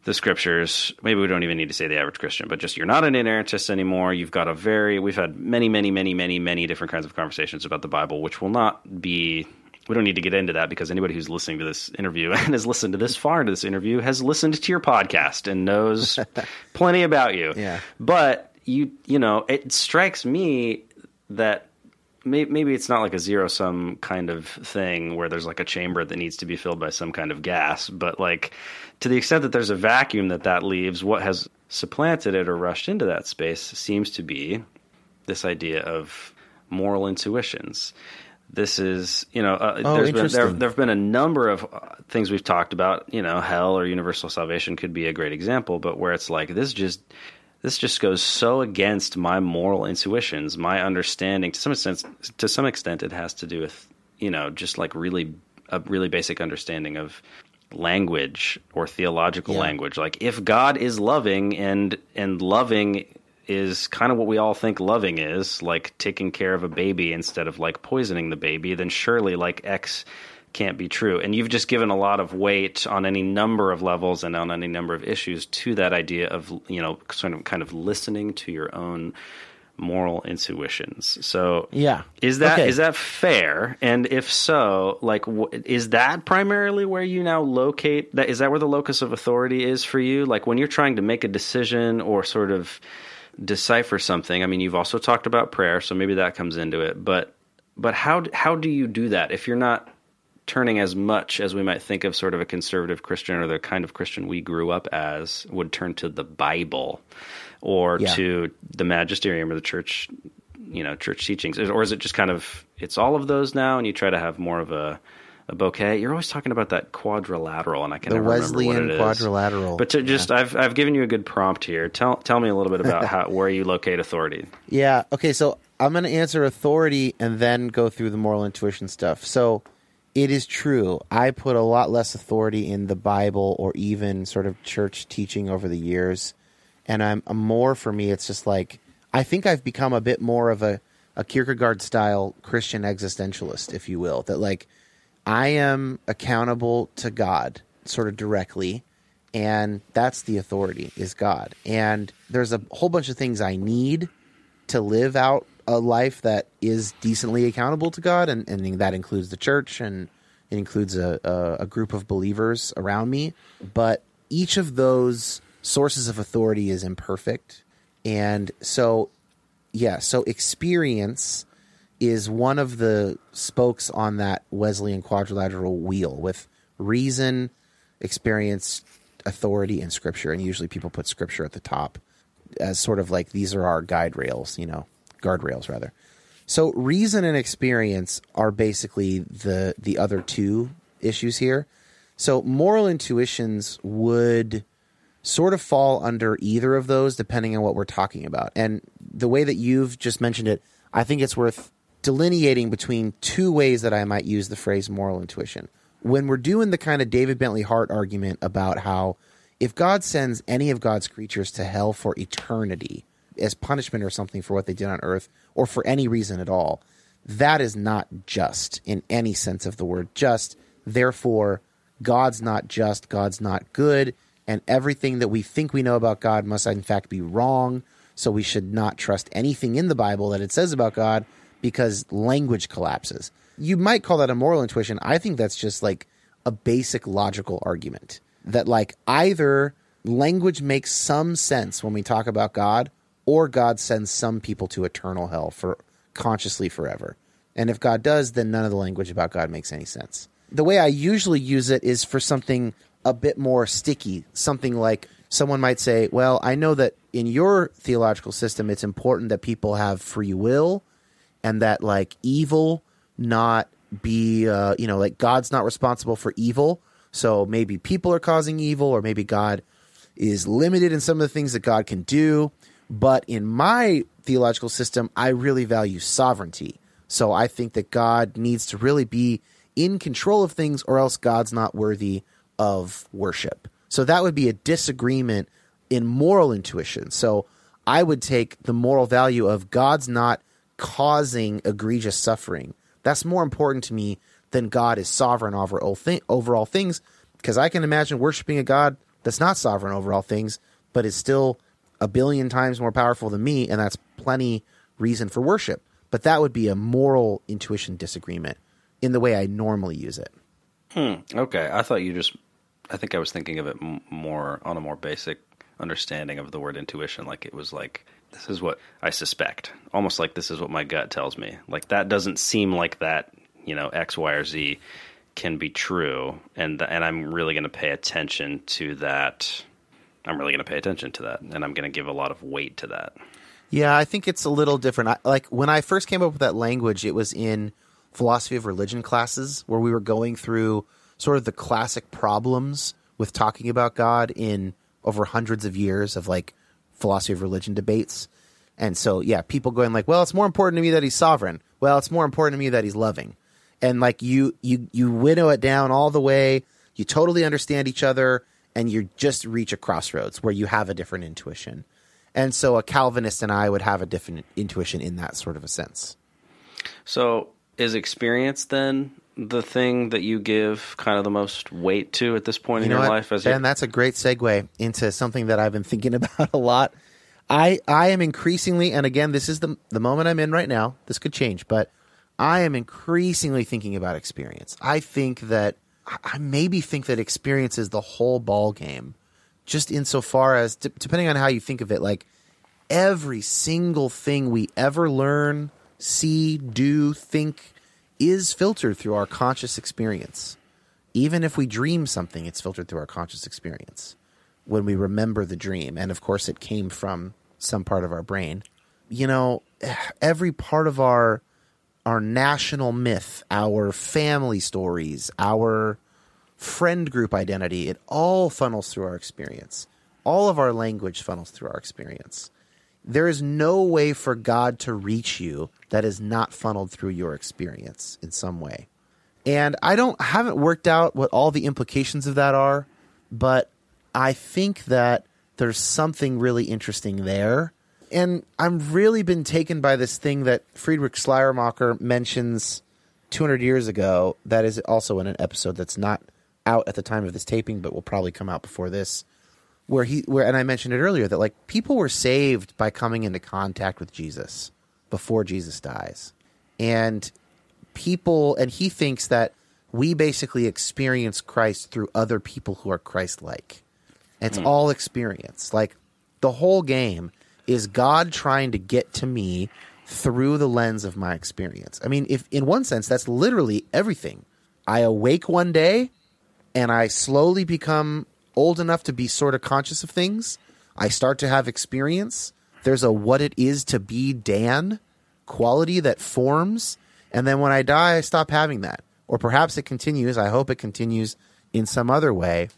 the scriptures. Maybe we don't even need to say the average Christian, but just you're not an inerrantist anymore. You've got a very we've had many, many, many, many, many different kinds of conversations about the Bible, which will not be. We don't need to get into that because anybody who's listening to this interview (laughs) and has listened to this far into this interview has listened to your podcast and knows (laughs) plenty about you. Yeah. But you, you know, it strikes me that maybe it's not like a zero sum kind of thing where there's like a chamber that needs to be filled by some kind of gas, but like to the extent that there's a vacuum that that leaves, what has supplanted it or rushed into that space seems to be this idea of moral intuitions. This is, you know, uh, Oh, there's been, there, there have been a number of uh, things we've talked about. You know, hell or universal salvation could be a great example, but where it's like this just this just goes so against my moral intuitions, my understanding. To some extent, to some extent, it has to do with you know just like really a really basic understanding of language or theological Yeah. language. Like if God is loving and and loving is kind of what we all think loving is, like taking care of a baby instead of like poisoning the baby, then surely like X can't be true. And you've just given a lot of weight on any number of levels and on any number of issues to that idea of, you know, sort of kind of listening to your own moral intuitions. So Yeah. is that is Okay. that fair? And if so, like wh- is that primarily where you now locate that is that where the locus of authority is for you? Like when you're trying to make a decision or sort of decipher something. I mean, you've also talked about prayer, so maybe that comes into it. But but how how do you do that if you're not turning as much as we might think of sort of a conservative Christian or the kind of Christian we grew up as would turn to the Bible or Yeah. to the magisterium or the church, you know, church teachings, or is it just kind of it's all of those now, and you try to have more of a a bouquet? You're always talking about that quadrilateral, and I can The never remember what Wesleyan it is. quadrilateral. But to just, I've I've given you a good prompt here. Tell tell me a little bit about (laughs) how where you locate authority. Yeah. Okay. So I'm going to answer authority and then go through the moral intuition stuff. So it is true. I put a lot less authority in the Bible or even sort of church teaching over the years. And I'm, I'm more for me, it's just like, I think I've become a bit more of a, a Kierkegaard style Christian existentialist, if you will. That like, I am accountable to God sort of directly and that's the authority is God. And there's a whole bunch of things I need to live out a life that is decently accountable to God, and, and that includes the church and it includes a, a, a group of believers around me. But each of those sources of authority is imperfect. And so, yeah, so experience is one of the spokes on that Wesleyan quadrilateral wheel with reason, experience, authority, and scripture. And usually people put scripture at the top as sort of like these are our guide rails, you know, guardrails rather. So reason and experience are basically the the other two issues here. So moral intuitions would sort of fall under either of those depending on what we're talking about. And the way that you've just mentioned it, I think it's worth delineating between two ways that I might use the phrase moral intuition. When we're doing the kind of David Bentley Hart argument about how if God sends any of God's creatures to hell for eternity as punishment or something for what they did on earth or for any reason at all, that is not just in any sense of the word just. Therefore, God's not just, God's not good, and everything that we think we know about God must in fact be wrong. So we should not trust anything in the Bible that it says about God because language collapses. You might call that a moral intuition. I think that's just like a basic logical argument that like either language makes some sense when we talk about God or God sends some people to eternal hell for consciously forever. And if God does, then none of the language about God makes any sense. The way I usually use it is for something a bit more sticky, something like someone might say, Well, I know that in your theological system, it's important that people have free will and that like evil not be, uh, you know, like God's not responsible for evil. So maybe people are causing evil, or maybe God is limited in some of the things that God can do. But in my theological system, I really value sovereignty. So I think that God needs to really be in control of things, or else God's not worthy of worship. So that would be a disagreement in moral intuition. So I would take the moral value of God's not causing egregious suffering. That's more important to me than God is sovereign over all, thi- over all things, because I can imagine worshiping a God that's not sovereign over all things, but is still a billion times more powerful than me, and that's plenty reason for worship. But that would be a moral intuition disagreement in the way I normally use it. Hmm, okay, I thought you just. I think I was thinking of it m- more on a more basic understanding of the word intuition. Like it was like this is what I suspect, almost like this is what my gut tells me. Like that doesn't seem like that. You know, X, Y, or Z can be true, and and I'm really going to pay attention to that. I'm really going to pay attention to that, and I'm going to give a lot of weight to that. Yeah, I think it's a little different. I, like when I first came up with that language, it was in philosophy of religion classes where we were going through sort of the classic problems with talking about God in over hundreds of years of like philosophy of religion debates. And so, yeah, people going like, "Well, it's more important to me that he's sovereign. Well, it's more important to me that he's loving." And like you you you winnow it down all the way, you totally understand each other and you just reach a crossroads where you have a different intuition. And so a Calvinist and I would have a different intuition in that sort of a sense. So, is experience then the thing that you give kind of the most weight to at this point in You know your what, life? As Ben, that's a great segue into something that I've been thinking (laughs) about a lot. I I am increasingly, and again, this is the the moment I'm in right now. This could change, but I am increasingly thinking about experience. I think that I maybe think that experience is the whole ball game, just insofar as d- depending on how you think of it, like every single thing we ever learn, see, do, think is filtered through our conscious experience. Even if we dream something, it's filtered through our conscious experience when we remember the dream. And of course, it came from some part of our brain. You know, (sighs) every part of our our national myth, our family stories, our friend group identity, it all funnels through our experience. All of our language funnels through our experience. There is no way for God to reach you that is not funneled through your experience in some way. And I don't haven't worked out what all the implications of that are, but I think that there's something really interesting there. And I'm really been taken by this thing that Friedrich Schleiermacher mentions 200 years ago. That is also in an episode that's not out at the time of this taping, but will probably come out before this. Where he, where, and I mentioned it earlier that like people were saved by coming into contact with Jesus before Jesus dies, and people, and he thinks that we basically experience Christ through other people who are Christ-like. It's Hmm. all experience. Like the whole game is God trying to get to me through the lens of my experience. I mean, if in one sense that's literally everything. I awake one day and I slowly become old enough to be sort of conscious of things. I start to have experience. There's a what it is to be Dan quality that forms. And then when I die, I stop having that. Or perhaps it continues. I hope it continues in some other way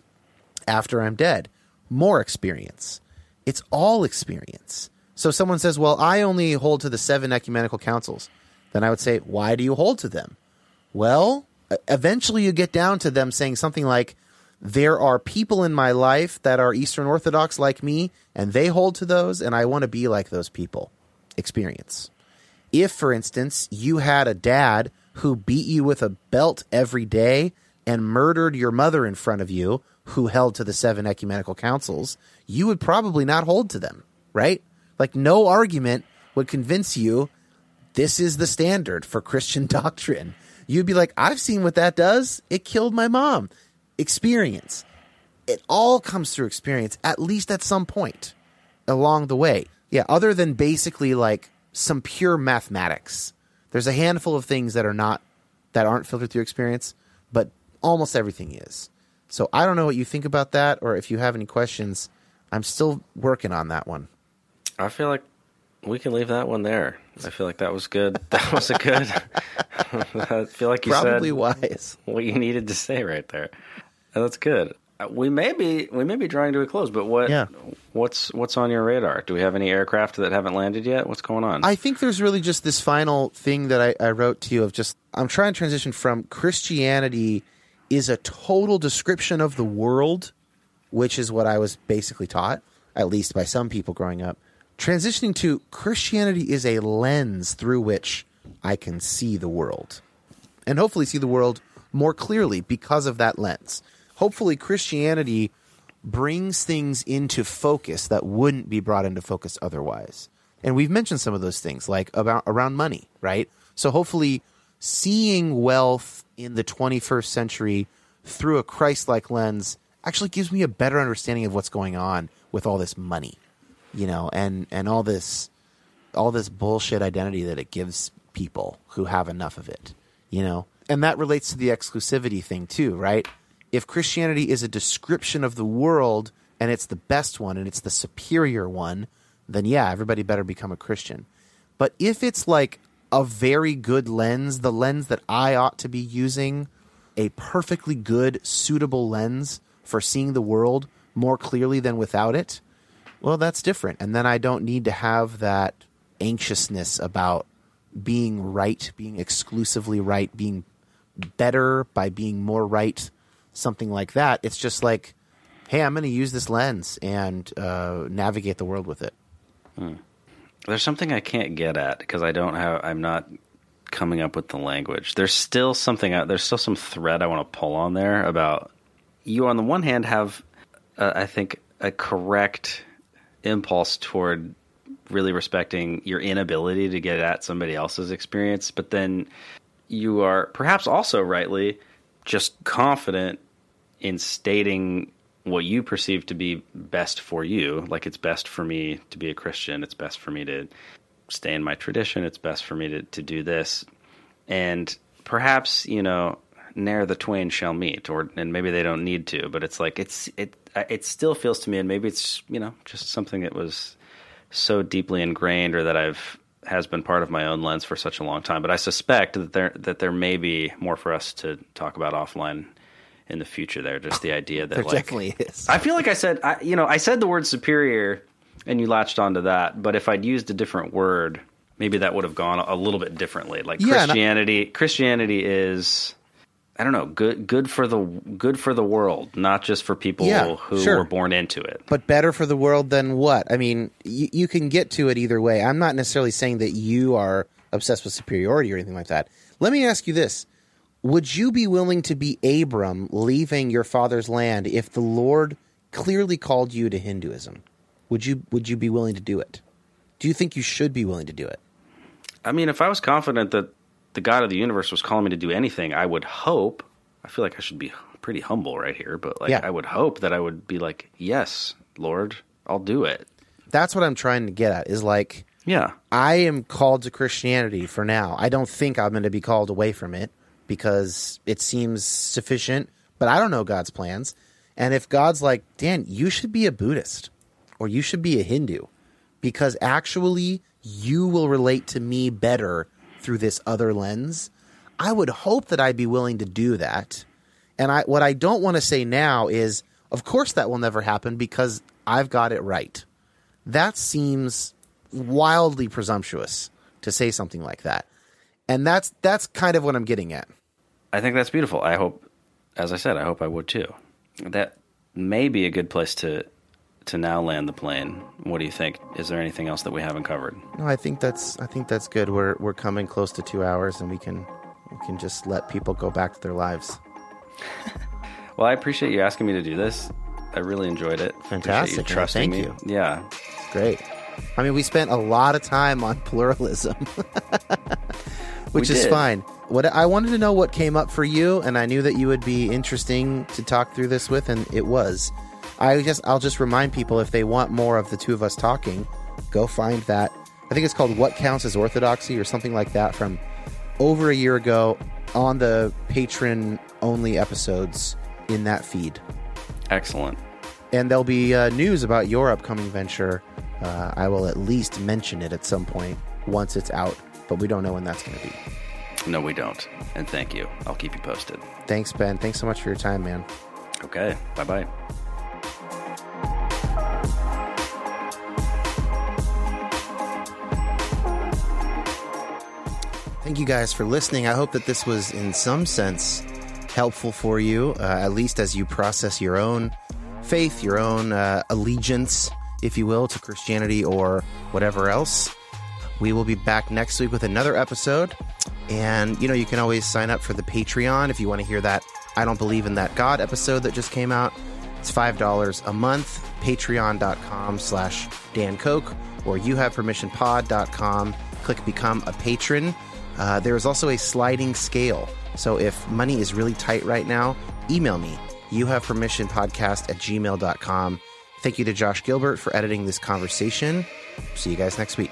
after I'm dead. More experience. It's all experience. So someone says, Well, I only hold to the seven ecumenical councils. Then I would say, Why do you hold to them? Well, eventually you get down to them saying something like, There are people in my life that are Eastern Orthodox like me, and they hold to those, and I want to be like those people. Experience. If, for instance, you had a dad who beat you with a belt every day and murdered your mother in front of you, who held to the seven ecumenical councils, you would probably not hold to them, right? Like, no argument would convince you this is the standard for Christian (laughs) doctrine. You'd be like, I've seen what that does. It killed my mom. Experience. It all comes through experience, at least at some point along the way. Yeah, other than basically like some pure mathematics. There's a handful of things that are not that aren't filtered through experience, but almost everything is. So I don't know what you think about that or if you have any questions. I'm still working on that one. I feel like we can leave that one there. I feel like that was good. (laughs) That was a good. (laughs) I feel like you Probably said wise. what you needed to say right there. That's good. Uh, We may be we may be drawing to a close, but what Yeah. what's what's on your radar? Do we have any aircraft that haven't landed yet? What's going on? I think there's really just this final thing that I, I wrote to you of just I'm trying to transition from Christianity is a total description of the world, which is what I was basically taught, at least by some people growing up. Transitioning to Christianity is a lens through which I can see the world. And hopefully see the world more clearly because of that lens. Hopefully Christianity brings things into focus that wouldn't be brought into focus otherwise. And we've mentioned some of those things, like about around money, right? So hopefully, seeing wealth in the 21st century through a Christ-like lens actually gives me a better understanding of what's going on with all this money, you know, and and all this all this bullshit identity that it gives people who have enough of it, you know? And that relates to the exclusivity thing too, right? If Christianity is a description of the world and it's the best one and it's the superior one, then yeah, everybody better become a Christian. But if it's like a very good lens, the lens that I ought to be using, a perfectly good, suitable lens for seeing the world more clearly than without it, well, that's different. And then I don't need to have that anxiousness about being right, being exclusively right, being better by being more right, something like that. It's just like, hey, I'm going to use this lens and uh, navigate the world with it. There's something I can't get at because I don't have. I'm not coming up with the language. There's still something. There's still some thread I want to pull on there about you. On the one hand, have uh, I think a correct impulse toward really respecting your inability to get at somebody else's experience, but then you are perhaps also rightly just confident in stating what you perceive to be best for you. Like it's best for me to be a Christian. It's best for me to stay in my tradition. It's best for me to, to do this. And perhaps, you know, ne'er the twain shall meet or and maybe they don't need to, but it's like it's it uh, it still feels to me and maybe it's, you know, just something that was so deeply ingrained or that I've has been part of my own lens for such a long time. But I suspect that there that there may be more for us to talk about offline in the future. There, just the idea that There like, definitely is. I feel like I said, I, you know, I said the word superior, and you latched onto that. But if I'd used a different word, maybe that would have gone a little bit differently. Like Yeah, and I- Christianity, Christianity is. I don't know, good good for the good for the world, not just for people Yeah, who sure. were born into it. but better for the world than what? I mean, you, you can get to it either way. I'm not necessarily saying that you are obsessed with superiority or anything like that. Let me ask you this. Would you be willing to be Abram leaving your father's land if the Lord clearly called you to Hinduism? Would you would you be willing to do it? Do you think you should be willing to do it? I mean, if I was confident that the God of the universe was calling me to do anything, I would hope. I feel like I should be pretty humble right here, but like Yeah. I would hope that I would be like, "Yes, Lord, I'll do it." That's what I'm trying to get at is like Yeah. I am called to Christianity for now. I don't think I'm going to be called away from it because it seems sufficient, but I don't know God's plans. And if God's like, Dan, you should be a Buddhist or you should be a Hindu because actually you will relate to me better through this other lens, I would hope that I'd be willing to do that. And I what I don't want to say now is, of course that will never happen because I've got it right. That seems wildly presumptuous to say something like that. And that's that's kind of what I'm getting at. I think that's beautiful. I hope as I said, I hope I would too. That may be a good place to to now land the plane. What do you think? Is there anything else that we haven't covered? No, I think that's I think that's good. We're we're coming close to 2 hours and we can we can just let people go back to their lives. (laughs) Well, I appreciate you asking me to do this. I really enjoyed it. Fantastic, you trusting Thank me. you. Yeah. It's great. I mean, we spent a lot of time on (laughs) pluralism, (laughs) which We is did. fine. What I wanted to know what came up for you, and I knew that you would be interesting to talk through this with, and it was. I just I'll just remind people if they want more of the two of us talking, go find that. I think it's called "What Counts as Orthodoxy" or something like that from over a year ago on the patron only episodes in that feed Excellent. and there'll be uh, news about your upcoming venture. Uh, I will at least mention it at some point once it's out, but we don't know when that's going to be. No, we don't. And thank you. I'll keep you posted. Thanks, Ben. Thanks so much for your time, man. Okay. Bye bye. Thank you guys for listening. I hope that this was, in some sense, helpful for you, uh, at least as you process your own faith, your own uh, allegiance, if you will, to Christianity or whatever else. We will be back next week with another episode. And, you know, you can always sign up for the Patreon if you want to hear that I Don't Believe in That God episode that just came out. It's $5 a month. Patreon.com slash Dan Koch or youhavepermissionpod.com. Click Become a Patron. Uh, there is also a sliding scale. So if money is really tight right now, email me. You have permission podcast at gmail.com. Thank you to Josh Gilbert for editing this conversation. See you guys next week.